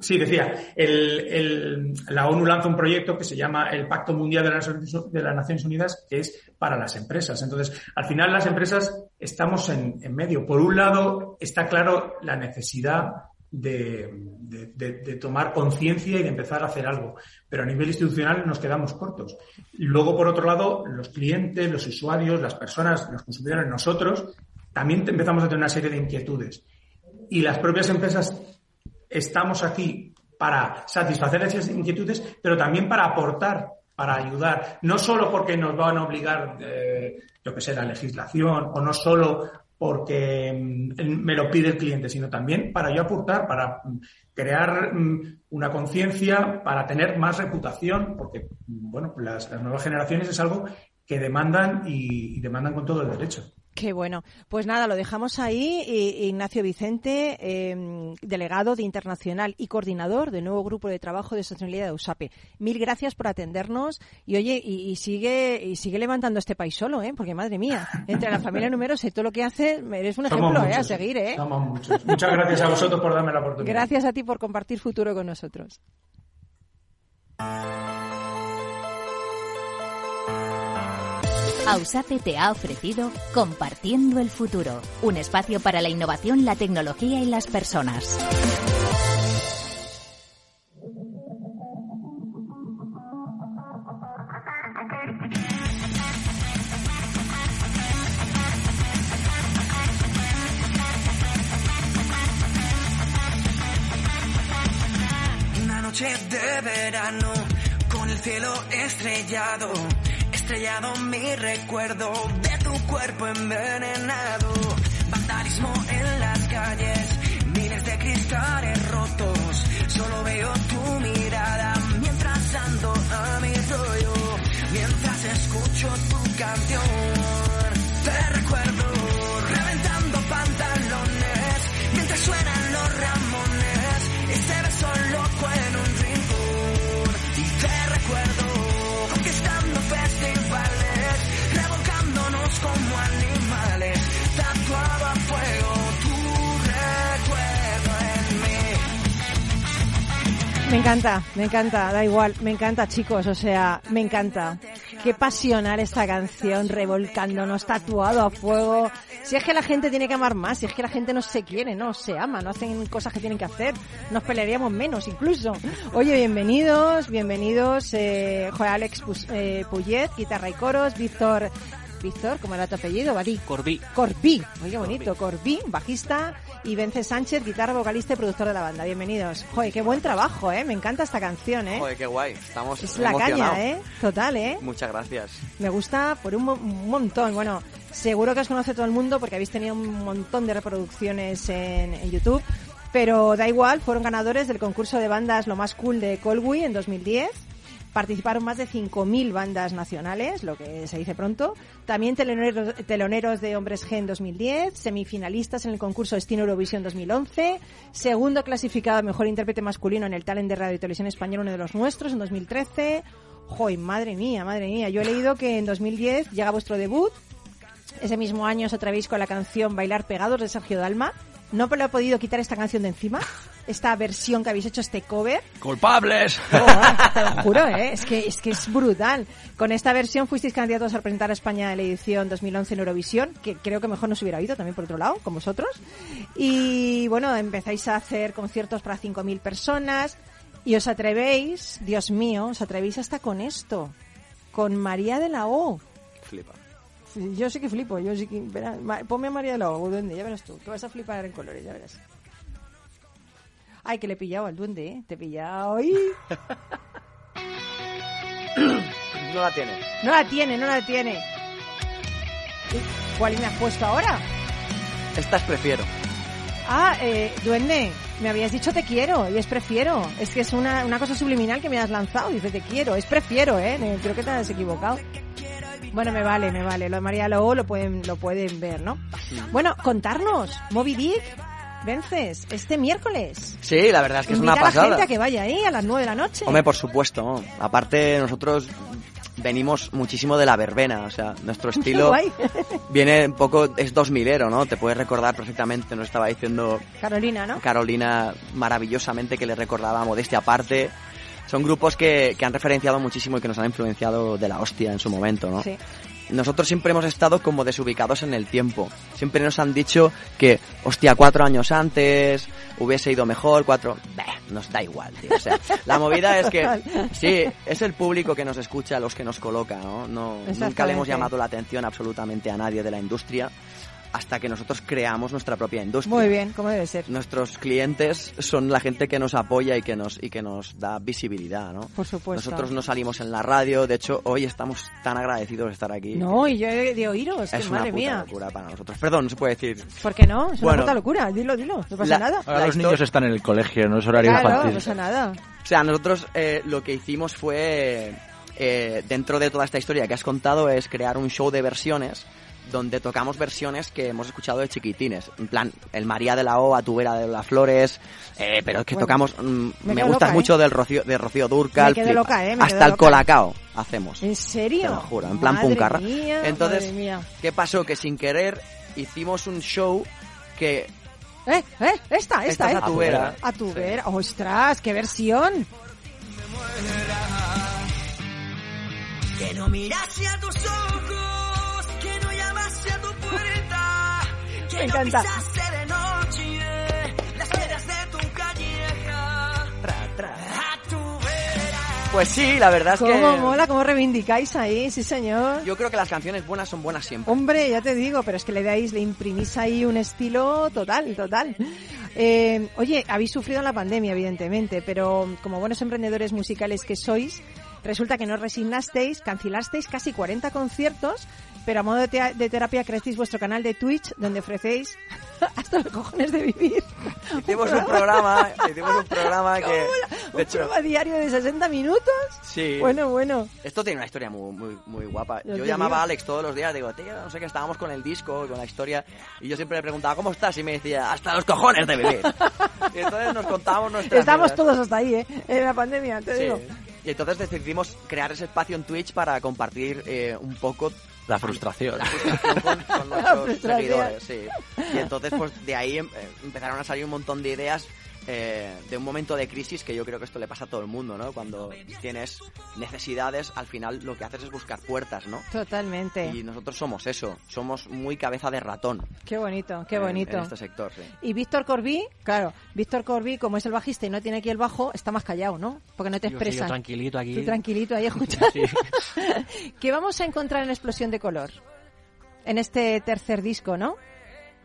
Sí, decía, el, el, la ONU lanza un proyecto que se llama el Pacto Mundial de las, de las Naciones Unidas, que es para las empresas. Entonces, al final las empresas estamos en, en medio. Por un lado, está claro la necesidad de, tomar conciencia y de empezar a hacer algo. Pero a nivel institucional nos quedamos cortos. Luego, por otro lado, los clientes, los usuarios, las personas, los consumidores, nosotros, también empezamos a tener una serie de inquietudes. Y las propias empresas estamos aquí para satisfacer esas inquietudes, pero también para aportar, para ayudar. No solo porque nos van a obligar, eh, yo que sé, la legislación, o no solo porque mm, me lo pide el cliente, sino también para yo aportar, para mm, crear mm, una conciencia, para tener más reputación, porque, bueno, las, nuevas generaciones es algo que demandan y demandan con todo el derecho. Qué bueno. Pues nada, lo dejamos ahí. Ignacio Vicente, em, delegado de Internacional y coordinador del nuevo grupo de trabajo de sostenibilidad de USAPE. Mil gracias por atendernos y oye, y, sigue y sigue levantando este país solo, ¿eh? Porque madre mía, entre la familia numerosa y todo lo que hace, eres un ejemplo ¿eh? a seguir, ¿eh? Muchas gracias a vosotros por darme la oportunidad. Gracias a ti por compartir futuro con nosotros. AUSAPE te ha ofrecido Compartiendo el Futuro, un espacio para la innovación, la tecnología y las personas. Una noche de verano, con el cielo estrellado estrellado mi recuerdo de tu cuerpo envenenado. Vandalismo en las calles, miles de cristales rotos, solo veo tu mirada mientras ando a mi rollo, mientras escucho tu canción. Me encanta, me encanta, da igual, me encanta chicos, o sea, me encanta. Qué pasional esta canción, revolcándonos, tatuado a fuego. Si es que la gente tiene que amar más, si es que la gente no se quiere, no se ama, no hacen cosas que tienen que hacer, nos pelearíamos menos incluso. Oye, bienvenidos, bienvenidos, eh, Alex eh, Puyet, guitarra y coros, Víctor Víctor, ¿cómo era tu apellido? Badí. Corbí. Corbí. Oye, bonito. Corbí, bajista. Y Vence Sánchez, guitarra, vocalista y productor de la banda. Bienvenidos. Joder, qué buen trabajo, ¿eh? Me encanta esta canción, ¿eh? Joder, qué guay. Estamos Es la caña, ¿eh? Total, ¿eh? Muchas gracias. Me gusta por un, montón. Bueno, seguro que os conoce todo el mundo porque habéis tenido un montón de reproducciones en, en YouTube. Pero da igual, fueron ganadores del concurso de bandas Lo Más Cool de Colby en 2010 Participaron más de 5.000 bandas nacionales, lo que se dice pronto. También teloneros, de Hombres G en 2010, semifinalistas en el concurso Destino Eurovisión 2011, segundo clasificado Mejor Intérprete Masculino en el Talent de Radio y Televisión Española, uno de los nuestros, en 2013. ¡Joy, madre mía, madre mía! Yo he leído que en 2010 llega vuestro debut. Ese mismo año os atrevéis con la canción Bailar Pegados de Sergio Dalma no me lo he podido quitar esta canción de encima, esta versión que habéis hecho, este cover. ¡Culpables! Oh, te lo juro, ¿eh? es, que, es que es brutal. Con esta versión fuisteis candidatos a representar a España en la edición 2011 en Eurovisión, que creo que mejor nos hubiera habido también por otro lado, con vosotros. Y bueno, empezáis a hacer conciertos para 5.000 personas y os atrevéis, Dios mío, os atrevéis hasta con esto, con María de la O. Flipa yo sí que flipo, yo sí que... ponme a María de la duende, ya verás tú, que vas a flipar en colores, ya verás. Ay, que le he pillado al duende, ¿eh? Te he pillado. ¡Ay! no la tiene. No la tiene, no la tiene. ¿Cuál me has puesto ahora? Estas prefiero. Ah, eh, duende, me habías dicho te quiero y es prefiero. Es que es una, una cosa subliminal que me has lanzado. Dice te quiero, es prefiero, ¿eh? Creo que te has equivocado. Bueno, me vale, me vale. Lo de María Lobo lo pueden, lo pueden ver, ¿no? Bueno, contarnos, Moby Dick, vences este miércoles. Sí, la verdad es que es una pasada. a la gente a que vaya ahí a las nueve de la noche. Hombre, por supuesto. Aparte, nosotros venimos muchísimo de la verbena, o sea, nuestro estilo viene un poco, es dos milero, ¿no? Te puedes recordar perfectamente, nos estaba diciendo... Carolina, ¿no? Carolina, maravillosamente, que le recordaba modestia aparte son grupos que, que han referenciado muchísimo y que nos han influenciado de la hostia en su momento, ¿no? Sí. Nosotros siempre hemos estado como desubicados en el tiempo. Siempre nos han dicho que, hostia, cuatro años antes hubiese ido mejor, cuatro... nos da igual, tío. O sea, la movida es que, sí, es el público que nos escucha, los que nos coloca, ¿no? no nunca le hemos llamado la atención absolutamente a nadie de la industria hasta que nosotros creamos nuestra propia industria. Muy bien, como debe ser. Nuestros clientes son la gente que nos apoya y que nos y que nos da visibilidad, ¿no? Por supuesto. Nosotros no salimos en la radio, de hecho, hoy estamos tan agradecidos de estar aquí. No, y yo he de oíros, es una puta locura para nosotros. Perdón, no se puede decir. ¿Por qué no? Es una puta locura, dilo, dilo, no pasa nada. Ahora los niños están en el colegio, no es horario claro, infantil. no pasa nada. O sea, nosotros eh, lo que hicimos fue eh, dentro de toda esta historia que has contado es crear un show de versiones donde tocamos versiones que hemos escuchado de chiquitines. En plan, el María de la O, Tubera de las Flores, eh, pero es que tocamos, mm, me, gusta mucho ¿eh? del Rocío, de Rocío Durcal, ¿eh? hasta el Colacao hacemos. ¿En serio? Te lo juro, en plan puncarra. Entonces, ¿qué pasó? Que sin querer hicimos un show que... Eh, eh, esta, esta, esta A tu vera. A tu vera. Ostras, qué versión. Que no mirase a tus ojos Me encanta. Pues sí, la verdad es que... ¿Cómo mola? ¿Cómo reivindicáis ahí? Sí, señor. Yo creo que las canciones buenas son buenas siempre. Hombre, ya te digo, pero es que le dais, le imprimís ahí un estilo total, total. Eh, oye, habéis sufrido la pandemia, evidentemente, pero como buenos emprendedores musicales que sois, resulta que no resignasteis, cancelasteis casi 40 conciertos pero a modo de, terapia creasteis vuestro canal de Twitch donde ofrecéis hasta los cojones de vivir. Hicimos un programa, hicimos un programa que... De hecho, programa diario de 60 minutos? Sí. Bueno, bueno. Esto tiene una historia muy, muy, muy guapa. Yo, llamaba a Alex todos los días, digo, tío, no sé qué, estábamos con el disco, con la historia, y yo siempre le preguntaba, ¿cómo estás? Y me decía, hasta los cojones de vivir. y entonces nos contábamos nuestras Estamos todos hasta ahí, ¿eh? En la pandemia, te digo. Y entonces decidimos crear ese espacio en Twitch para compartir eh, un poco la frustración. La frustración con, nuestros seguidores, sí. Y entonces, pues de ahí em, eh, empezaron a salir un montón de ideas eh, de un momento de crisis que yo creo que esto le pasa a todo el mundo, ¿no? Cuando tienes necesidades, al final lo que haces es buscar puertas, ¿no? Totalmente. Y nosotros somos eso, somos muy cabeza de ratón. Qué bonito, qué bonito. En, este sector, sí. Y Víctor Corbí, claro, Víctor Corbí, como es el bajista y no tiene aquí el bajo, está más callado, ¿no? Porque no te expresa. Yo tranquilito aquí. Tú tranquilito ahí escuchando. ¿Qué vamos a encontrar en Explosión de Color? En este tercer disco, ¿no?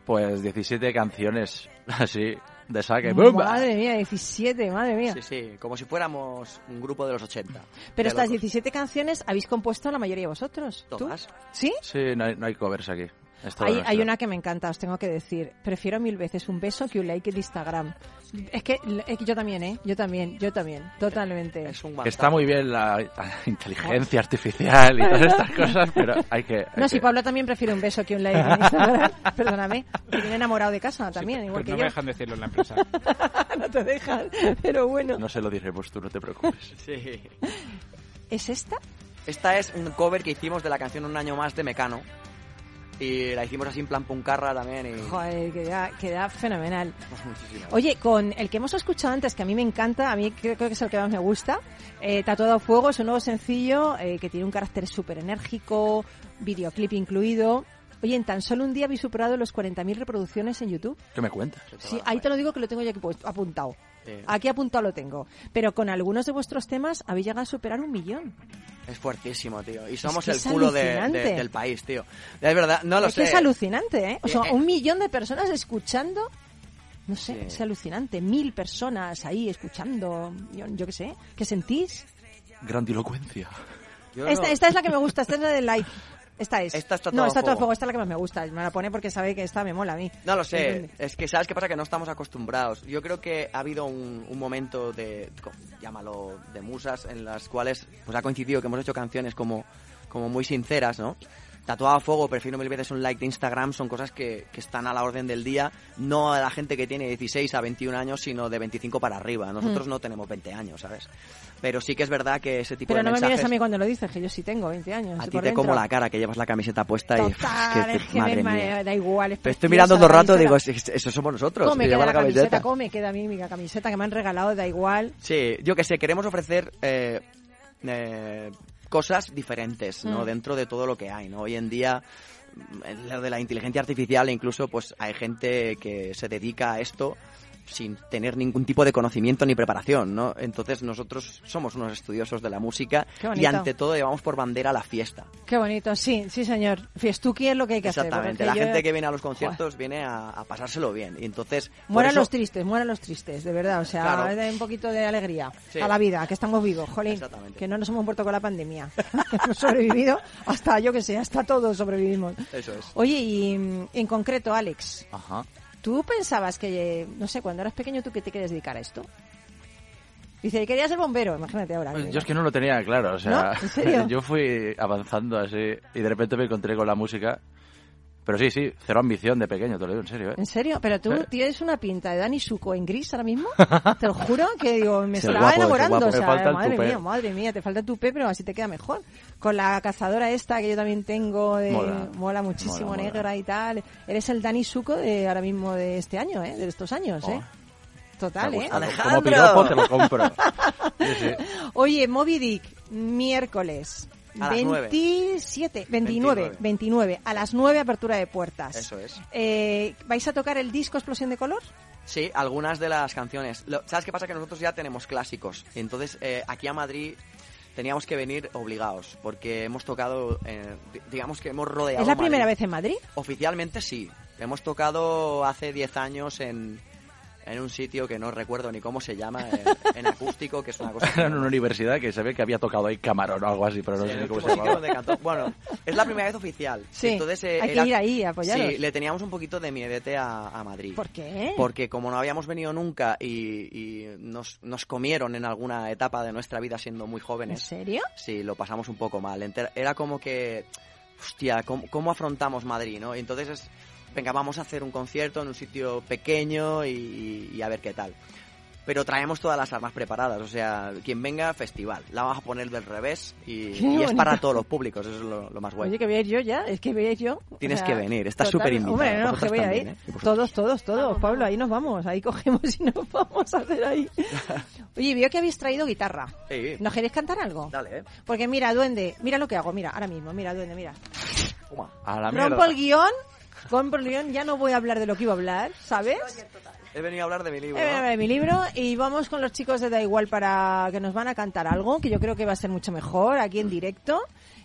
Pues 17 canciones así de saque. Madre mía, 17, madre mía. Sí, sí, como si fuéramos un grupo de los 80. Pero estas 17 canciones habéis compuesto la mayoría de vosotros. ¿Todas? ¿Sí? Sí, no hay, no hay covers aquí. Hay, hay, una que me encanta, os tengo que decir. Prefiero mil veces un beso que un like en Instagram. Es que, es que yo también, ¿eh? Yo también, yo también, totalmente. Está muy bien la, inteligencia artificial y todas estas cosas, pero hay que... no, si Pablo también prefiere un beso que un like en Instagram, perdóname, que viene enamorado de casa también, igual que no yo. No me dejan decirlo en la empresa. no te dejan, pero bueno. No se lo diremos, tú no te preocupes. sí. ¿Es esta? Esta es un cover que hicimos de la canción Un año más de Mecano y la hicimos así en plan puncarra también. Y... Joder, queda, queda fenomenal. Oye, con el que hemos escuchado antes, que a mí me encanta, a mí creo, que es el que más me gusta, eh, Tatuado a Fuego, es un nuevo sencillo eh, que tiene un carácter súper enérgico, videoclip incluido. Oye, en tan solo un día habéis superado los 40.000 reproducciones en YouTube. ¿Qué me cuentas? Sí, ahí te lo digo que lo tengo ya aquí puesto, apuntado. Aquí apuntado lo tengo. Pero con algunos de vuestros temas habéis llegado a superar un millón. Es fuertísimo, tío. Y somos el culo del país, tío. Es verdad, no lo es sé. Que es alucinante, ¿eh? O sea, un millón de personas escuchando. No sé, es alucinante. Mil personas ahí escuchando. Yo, qué sé. ¿Qué sentís? Grandilocuencia. Esta, esta es la que me gusta, esta es la del like. Esta es. Esta está no, está todo fuego. Esta es la que más me gusta. Me la pone porque sabe que esta me mola a mí. No lo sé. Es que, ¿sabes qué pasa? Que no estamos acostumbrados. Yo creo que ha habido un, un momento de, llámalo, de musas en las cuales pues ha coincidido que hemos hecho canciones como, como muy sinceras, ¿no? Tatuado a fuego, prefiero mil veces un like de Instagram, son cosas que, que, están a la orden del día, no a la gente que tiene 16 a 21 años, sino de 25 para arriba. Nosotros mm. no tenemos 20 años, ¿sabes? Pero sí que es verdad que ese tipo Pero de mensajes... Pero no me mires a mí cuando lo dices, que yo sí tengo 20 años. A ti te como la cara, que llevas la camiseta puesta Total, y... Es que, madre mía. Da igual, Pero estoy mirando todo el rato y digo, eso somos nosotros. ¿Cómo me queda la camiseta? ¿Cómo me queda a mí mi camiseta que me han regalado? Da igual. Sí, yo que sé, queremos ofrecer... Eh, eh, cosas diferentes, ¿no? Mm. Dentro de todo lo que hay, ¿no? Hoy en día lo de la inteligencia artificial incluso pues hay gente que se dedica a esto sin tener ningún tipo de conocimiento ni preparación, ¿no? Entonces nosotros somos unos estudiosos de la música y ante todo llevamos por bandera la fiesta. Qué bonito, sí, sí señor. Fiestuki es lo que hay que hacer. Exactamente, la gente que viene a los conciertos viene a, pasárselo bien y entonces... Mueran los tristes, mueran los tristes, de verdad, o sea, un poquito de alegría a la vida, que estamos vivos, jolín, que no nos hemos muerto con la pandemia. hemos sobrevivido hasta, yo que sé, hasta todos sobrevivimos. Eso es. Oye, y en concreto, Alex. Ajá. ¿Tú pensabas que, no sé, cuando eras pequeño, tú que te querías dedicar a esto? Dice, querías ser bombero, imagínate ahora. Pues yo es que no lo tenía claro, o sea, yo fui avanzando así y de repente me encontré con la música pero sí, sí, cero ambición de pequeño, te lo digo en serio. ¿eh? ¿En serio? Pero tú tienes una pinta de Dani Suco en gris ahora mismo. te lo juro que digo, me estaba enamorando. O sea, madre mía, madre mía, te falta tu pe, pero así te queda mejor. Con la cazadora esta que yo también tengo, de, mola, muchísimo, negra y tal. Eres el Dani Suco de ahora mismo de este año, ¿eh? De estos años, ¿eh? Oh. Total, ¿eh? Alejandro. Como piropo te lo compro. Oye, Moby Dick, miércoles. A 27, 29, 29, a las 9 apertura de puertas. Eso es. Eh, ¿Vais a tocar el disco Explosión de Color? Sí, algunas de las canciones. ¿Sabes qué pasa? Que nosotros ya tenemos clásicos. Entonces, eh, aquí a Madrid teníamos que venir obligados, porque hemos tocado, eh, digamos que hemos rodeado. ¿Es la primera vez en Madrid? Oficialmente sí. Hemos tocado hace 10 años en, en un sitio que no recuerdo ni cómo se llama, en, acústico, que es una cosa... Era en una universidad que se ve que había tocado ahí Camarón o algo así, pero no sé ni cómo se llama. Bueno, es la primera vez oficial. Sí, Entonces, eh, hay que ir ahí a Sí, le teníamos un poquito de miedete a, a, Madrid. ¿Por qué? Porque como no habíamos venido nunca y, nos, nos, comieron en alguna etapa de nuestra vida siendo muy jóvenes. ¿En serio? Sí, lo pasamos un poco mal. Era como que... Hostia, ¿cómo, cómo afrontamos Madrid, no? Y entonces es venga, vamos a hacer un concierto en un sitio pequeño y, a ver qué tal. Pero traemos todas las armas preparadas, o sea, quien venga, festival. La vamos a poner del revés y, es para todos los públicos, eso es lo, más guay. Oye, que voy a ir yo ya, es que voy a ir yo. Tienes que venir, estás súper invitado. Hombre, no, que voy a ir. ¿eh? Todos, todos, todos, Pablo, ahí nos vamos, ahí cogemos y nos vamos a hacer ahí. Oye, veo que habéis traído guitarra. Sí. ¿Nos queréis cantar algo? Dale, eh. Porque mira, duende, mira lo que hago, mira, ahora mismo, mira, duende, mira. a la Rompo el guion con León ya no voy a hablar de lo que iba a hablar, ¿sabes? He venido a hablar de mi libro. He venido a hablar de mi libro y vamos con los chicos de Da Igual para que nos van a cantar algo que yo creo que va a ser mucho mejor aquí en directo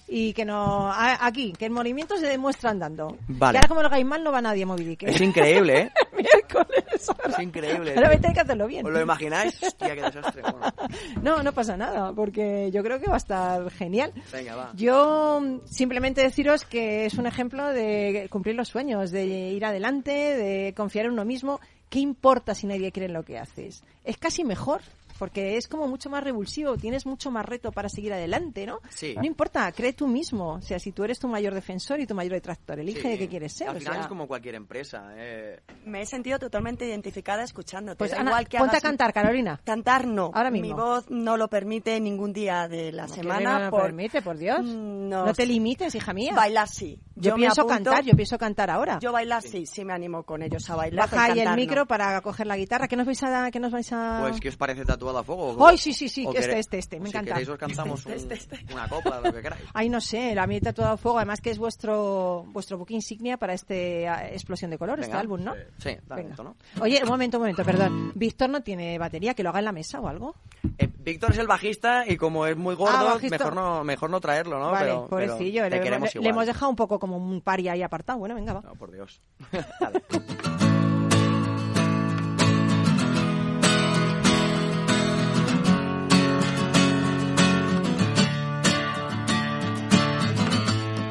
y que no aquí que el movimiento se demuestra andando. Vale. y ahora como lo mal no va nadie a Movidic es increíble ¿eh? miércoles. Es increíble. Ahora hay que hacerlo bien. ¿os lo imagináis? hostia qué desastre no no pasa nada porque yo creo que va a estar genial. Venga va. Yo simplemente deciros que es un ejemplo de cumplir los sueños de ir adelante de confiar en uno mismo. ¿qué importa si nadie cree en lo que haces? es casi mejor porque es como mucho más revulsivo, tienes mucho más reto para seguir adelante, ¿no? Sí. No importa, cree tú mismo, o sea, si tú eres tu mayor defensor y tu mayor detractor, elige de qué quieres ser. Al final es como cualquier empresa. Eh. Me he sentido totalmente identificada escuchándote. Pues Ana, igual que ponte a cantar, Carolina. Cantar no. Ahora mismo. Mi voz no lo permite ningún día de la semana. No lo permite, por Dios. Mm, no, te limites, hija mía. Bailar sí. Yo, pienso cantar, yo pienso cantar ahora. Yo bailar sí, sí me animo con ellos a bailar. Baja ahí el micro para coger la guitarra. ¿Qué nos vais a, qué nos vais a... Pues, ¿qué os parece tatuado a fuego? sí, sí, sí, este, este, este, me encanta. Si queréis os cantamos este, este. una copla, lo que queráis. Ay, no sé, la mitad todo a fuego, además que es vuestro vuestro book insignia para este Explosión de Color, este álbum, ¿no? Sí, sí ¿no? Oye, un momento, un momento, perdón. Víctor no tiene batería, que lo haga en la mesa o algo. Eh, Víctor es el bajista y como es muy gordo, ah, mejor no mejor no traerlo, ¿no? Vale, pobrecillo, le, le, hemos dejado un poco como un pari ahí apartado. Bueno, venga, va. No, por Dios.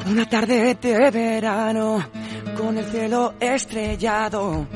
Una tarde de verano, con el cielo estrellado,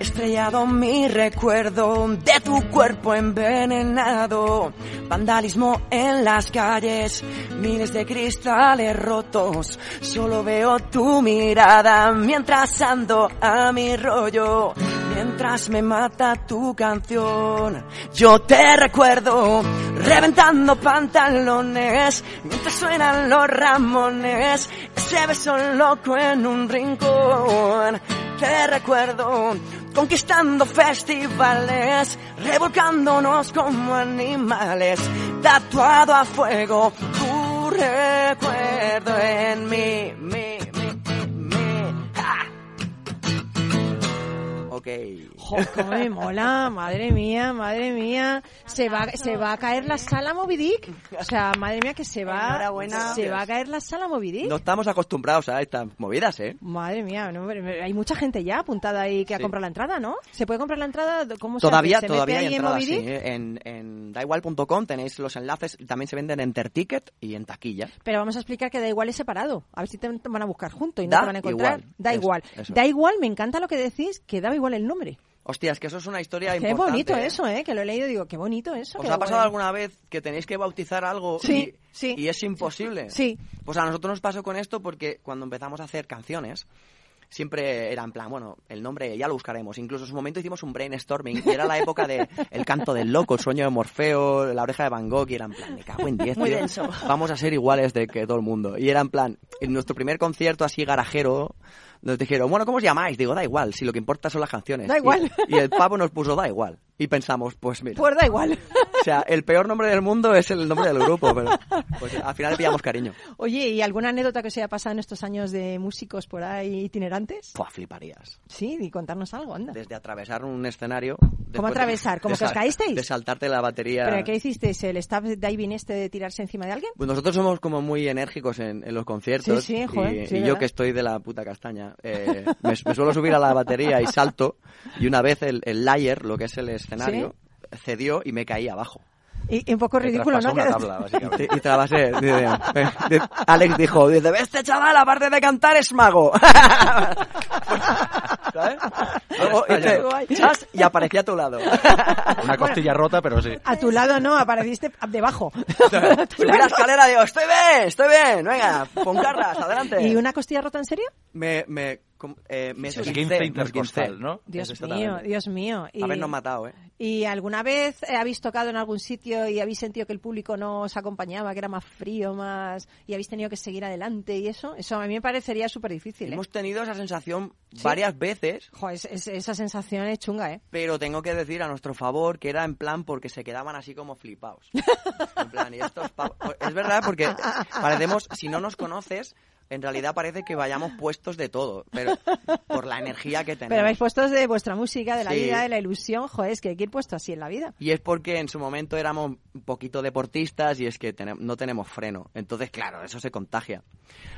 estrellado mi recuerdo de tu cuerpo envenenado. Vandalismo en las calles, miles de cristales rotos. Solo veo tu mirada mientras ando a mi rollo. Mientras me mata tu canción, yo te recuerdo reventando pantalones mientras suenan los ramones. Ese beso loco en un rincón. Te recuerdo conquistando festivales, revolcándonos como animales, tatuado a fuego, tu recuerdo en mí, mí, Cómo me mola, madre mía, madre mía. Se va, se va a caer la sala Movidic. O sea, madre mía que se va, se va a caer la sala Movidic. No estamos acostumbrados a estas movidas, ¿eh? Madre mía, hay mucha gente ya apuntada ahí que ha comprado la entrada, ¿no? ¿Se puede comprar la entrada? ¿Cómo todavía, se todavía hay entradas, sí. En, en daigual.com tenéis los enlaces, también se venden en Terticket y en taquilla. Pero vamos a explicar que da igual es separado. A ver si te van a buscar junto y no te van a encontrar. Da igual. Da igual, me encanta lo que decís, que da igual el nombre. Hostia, es que eso es una historia qué importante. Qué bonito ¿eh? eso, ¿eh? Que lo he leído y digo, qué bonito eso. ¿Os ha pasado alguna vez que tenéis que bautizar algo y, y, es imposible? Sí. Pues a nosotros nos pasó con esto porque cuando empezamos a hacer canciones, siempre era en plan, bueno, el nombre ya lo buscaremos. Incluso en su momento hicimos un brainstorming y era la época de El canto del loco, El sueño de Morfeo, La oreja de Van Gogh y era en plan, me cago en diez, Vamos a ser iguales de que todo el mundo. Y era en plan, en nuestro primer concierto así garajero nos dijeron, bueno, ¿cómo os llamáis? Digo, da igual, si lo que importa son las canciones. Da igual. Y, el pavo nos puso, da igual. Y pensamos, pues mira. Pues da igual. O sea, el peor nombre del mundo es el nombre del grupo, pero pues, al final le pillamos cariño. Oye, ¿y alguna anécdota que se haya pasado en estos años de músicos por ahí itinerantes? Pues fliparías. Sí, y contarnos algo, anda. Desde atravesar un escenario. ¿Cómo atravesar? ¿Cómo que os caísteis? De saltarte la batería. ¿Pero qué hicisteis? ¿El staff diving este de tirarse encima de alguien? Pues nosotros somos como muy enérgicos en, los conciertos. Sí, sí, joder. Y, yo que estoy de la puta castaña eh, me, suelo subir a la batería y salto, y una vez el, el layer, lo que es el escenario, cedió y me caí abajo. Y, un poco ridículo, ¿no? Una tabla, básicamente. y, y Alex dijo, dice, este chaval, aparte de cantar, es mago. ¿Sabes? y aparecía a tu lado. Una costilla rota, pero sí. A tu lado no, apareciste debajo. Subí la escalera digo, estoy bien, estoy bien, venga, pon carras, adelante. ¿Y una costilla rota en serio? Me, me, eh, me ¿no? Dios mío, Dios mío. Y, Habernos matado, ¿eh? ¿Y alguna vez habéis tocado en algún sitio y habéis sentido que el público no os acompañaba, que era más frío, más... y habéis tenido que seguir adelante y eso? Eso a mí me parecería súper difícil, ¿eh? Hemos tenido esa sensación varias veces. Joder, esa sensación es chunga, ¿eh? Pero tengo que decir a nuestro favor que era en plan porque se quedaban así como flipados. en plan, y estos Es verdad, porque parecemos, si no nos conoces, en realidad parece que vayamos puestos de todo, pero por la energía que tenemos. Pero vais puestos de vuestra música, de la vida, de la ilusión, joder, es que hay que ir puesto así en la vida. Y es porque en su momento éramos un poquito deportistas y es que no tenemos freno. Entonces, claro, eso se contagia.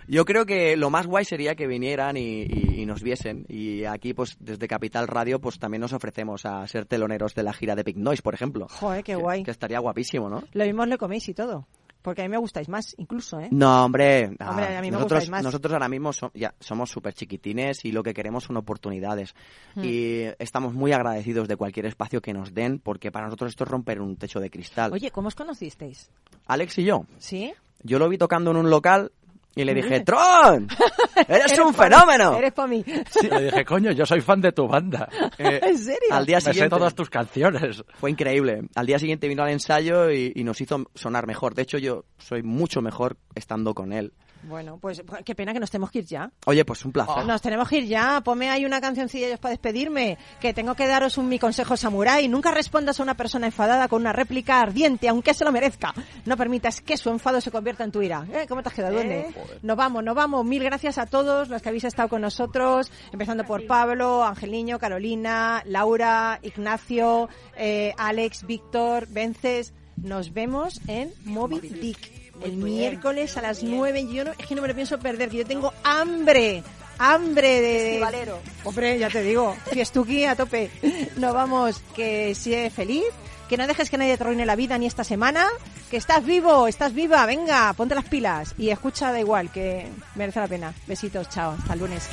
Yo creo que lo más guay sería que vinieran y, nos viesen. Y aquí, pues, desde Capital Radio, pues también nos ofrecemos a ser teloneros de la gira de Big Noise, por ejemplo. Joder, qué guay. Que estaría guapísimo, ¿no? Lo mismo le coméis y todo. Porque a mí me gustáis más, incluso, ¿eh? No, hombre. hombre a mí me nosotros, más. nosotros ahora mismo ya somos súper chiquitines y lo que queremos son oportunidades. Hmm. Y estamos muy agradecidos de cualquier espacio que nos den, porque para nosotros esto es romper un techo de cristal. Oye, ¿cómo os conocisteis? Alex y yo. ¿Sí? Yo lo vi tocando en un local y le dije, Tron, eres, un fenómeno. eres para mí. Le dije, coño, yo soy fan de tu banda. Eh, ¿En serio? Al día siguiente, Me sé todas tus canciones. Fue increíble. Al día siguiente vino al ensayo y, y nos hizo sonar mejor. De hecho, yo soy mucho mejor estando con él. Bueno, pues qué pena que nos tenemos que ir ya. Oye, pues un placer. Nos tenemos que ir ya. Ponme ahí una cancioncilla ellos para despedirme. Que tengo que daros un mi consejo samurái. Nunca respondas a una persona enfadada con una réplica ardiente, aunque se lo merezca. No permitas que su enfado se convierta en tu ira. ¿Eh? ¿Cómo te has quedado? ¿Dónde? ¿Eh? Nos vamos, nos vamos. Mil gracias a todos los que habéis estado con nosotros. Empezando por Pablo, Ángel Niño, Carolina, Laura, Ignacio, eh, Alex, Víctor, Vences. Nos vemos en Moby Dick el miércoles a las 9. Yo no, es que no me lo pienso perder, que yo tengo hambre. Hambre de... Valero. Hombre, ya te digo, fiestuki a tope. No vamos, que sea feliz, que no dejes que nadie te arruine la vida ni esta semana, que estás vivo, estás viva, venga, ponte las pilas y escucha da igual, que merece la pena. Besitos, chao, hasta el lunes.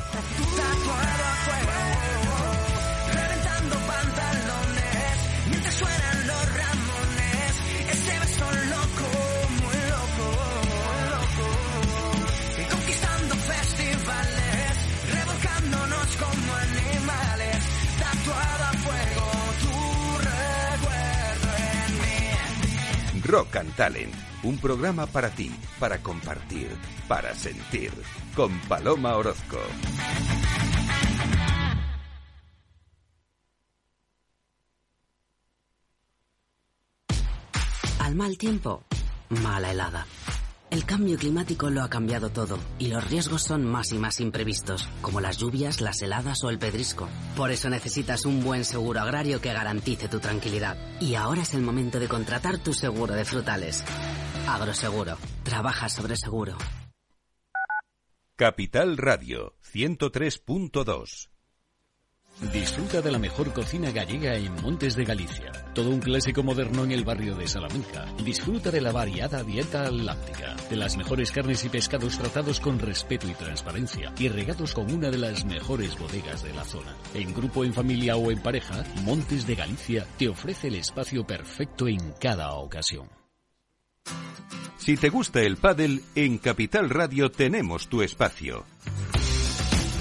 Rock and Talent, un programa para ti, para compartir, para sentir, con Paloma Orozco. Al mal tiempo, mala helada. El cambio climático lo ha cambiado todo y los riesgos son más y más imprevistos, como las lluvias, las heladas o el pedrisco. Por eso necesitas un buen seguro agrario que garantice tu tranquilidad. Y ahora es el momento de contratar tu seguro de frutales. Agroseguro. Trabaja sobre seguro. Capital Radio 103.2 Disfruta de la mejor cocina gallega en Montes de Galicia. Todo un clásico moderno en el barrio de Salamanca. Disfruta de la variada dieta atlántica, de las mejores carnes y pescados tratados con respeto y transparencia y regados con una de las mejores bodegas de la zona. En grupo, en familia o en pareja, Montes de Galicia te ofrece el espacio perfecto en cada ocasión. Si te gusta el pádel, en Capital Radio tenemos tu espacio.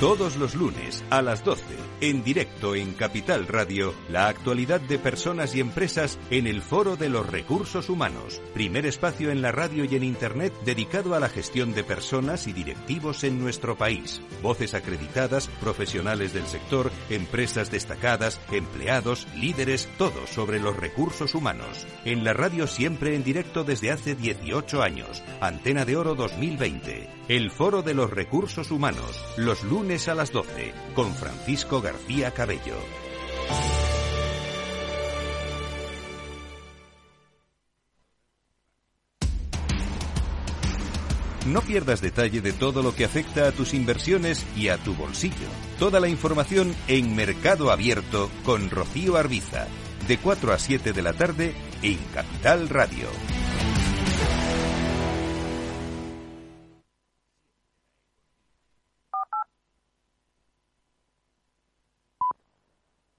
Todos los lunes a las 12 En directo en Capital Radio, la actualidad de personas y empresas en el Foro de los Recursos Humanos, primer espacio en la radio y en Internet dedicado a la gestión de personas y directivos en nuestro país. Voces acreditadas, profesionales del sector, empresas destacadas, empleados, líderes, todo sobre los recursos humanos. En la radio siempre en directo desde hace 18 años. Antena de Oro 2020. El Foro de los Recursos Humanos, los lunes a las 12, con Francisco García Cabello. No pierdas detalle de todo lo que afecta a tus inversiones y a tu bolsillo. Toda la información en Mercado Abierto con Rocío Arbiza, de 4 a 7 de la tarde en Capital Radio.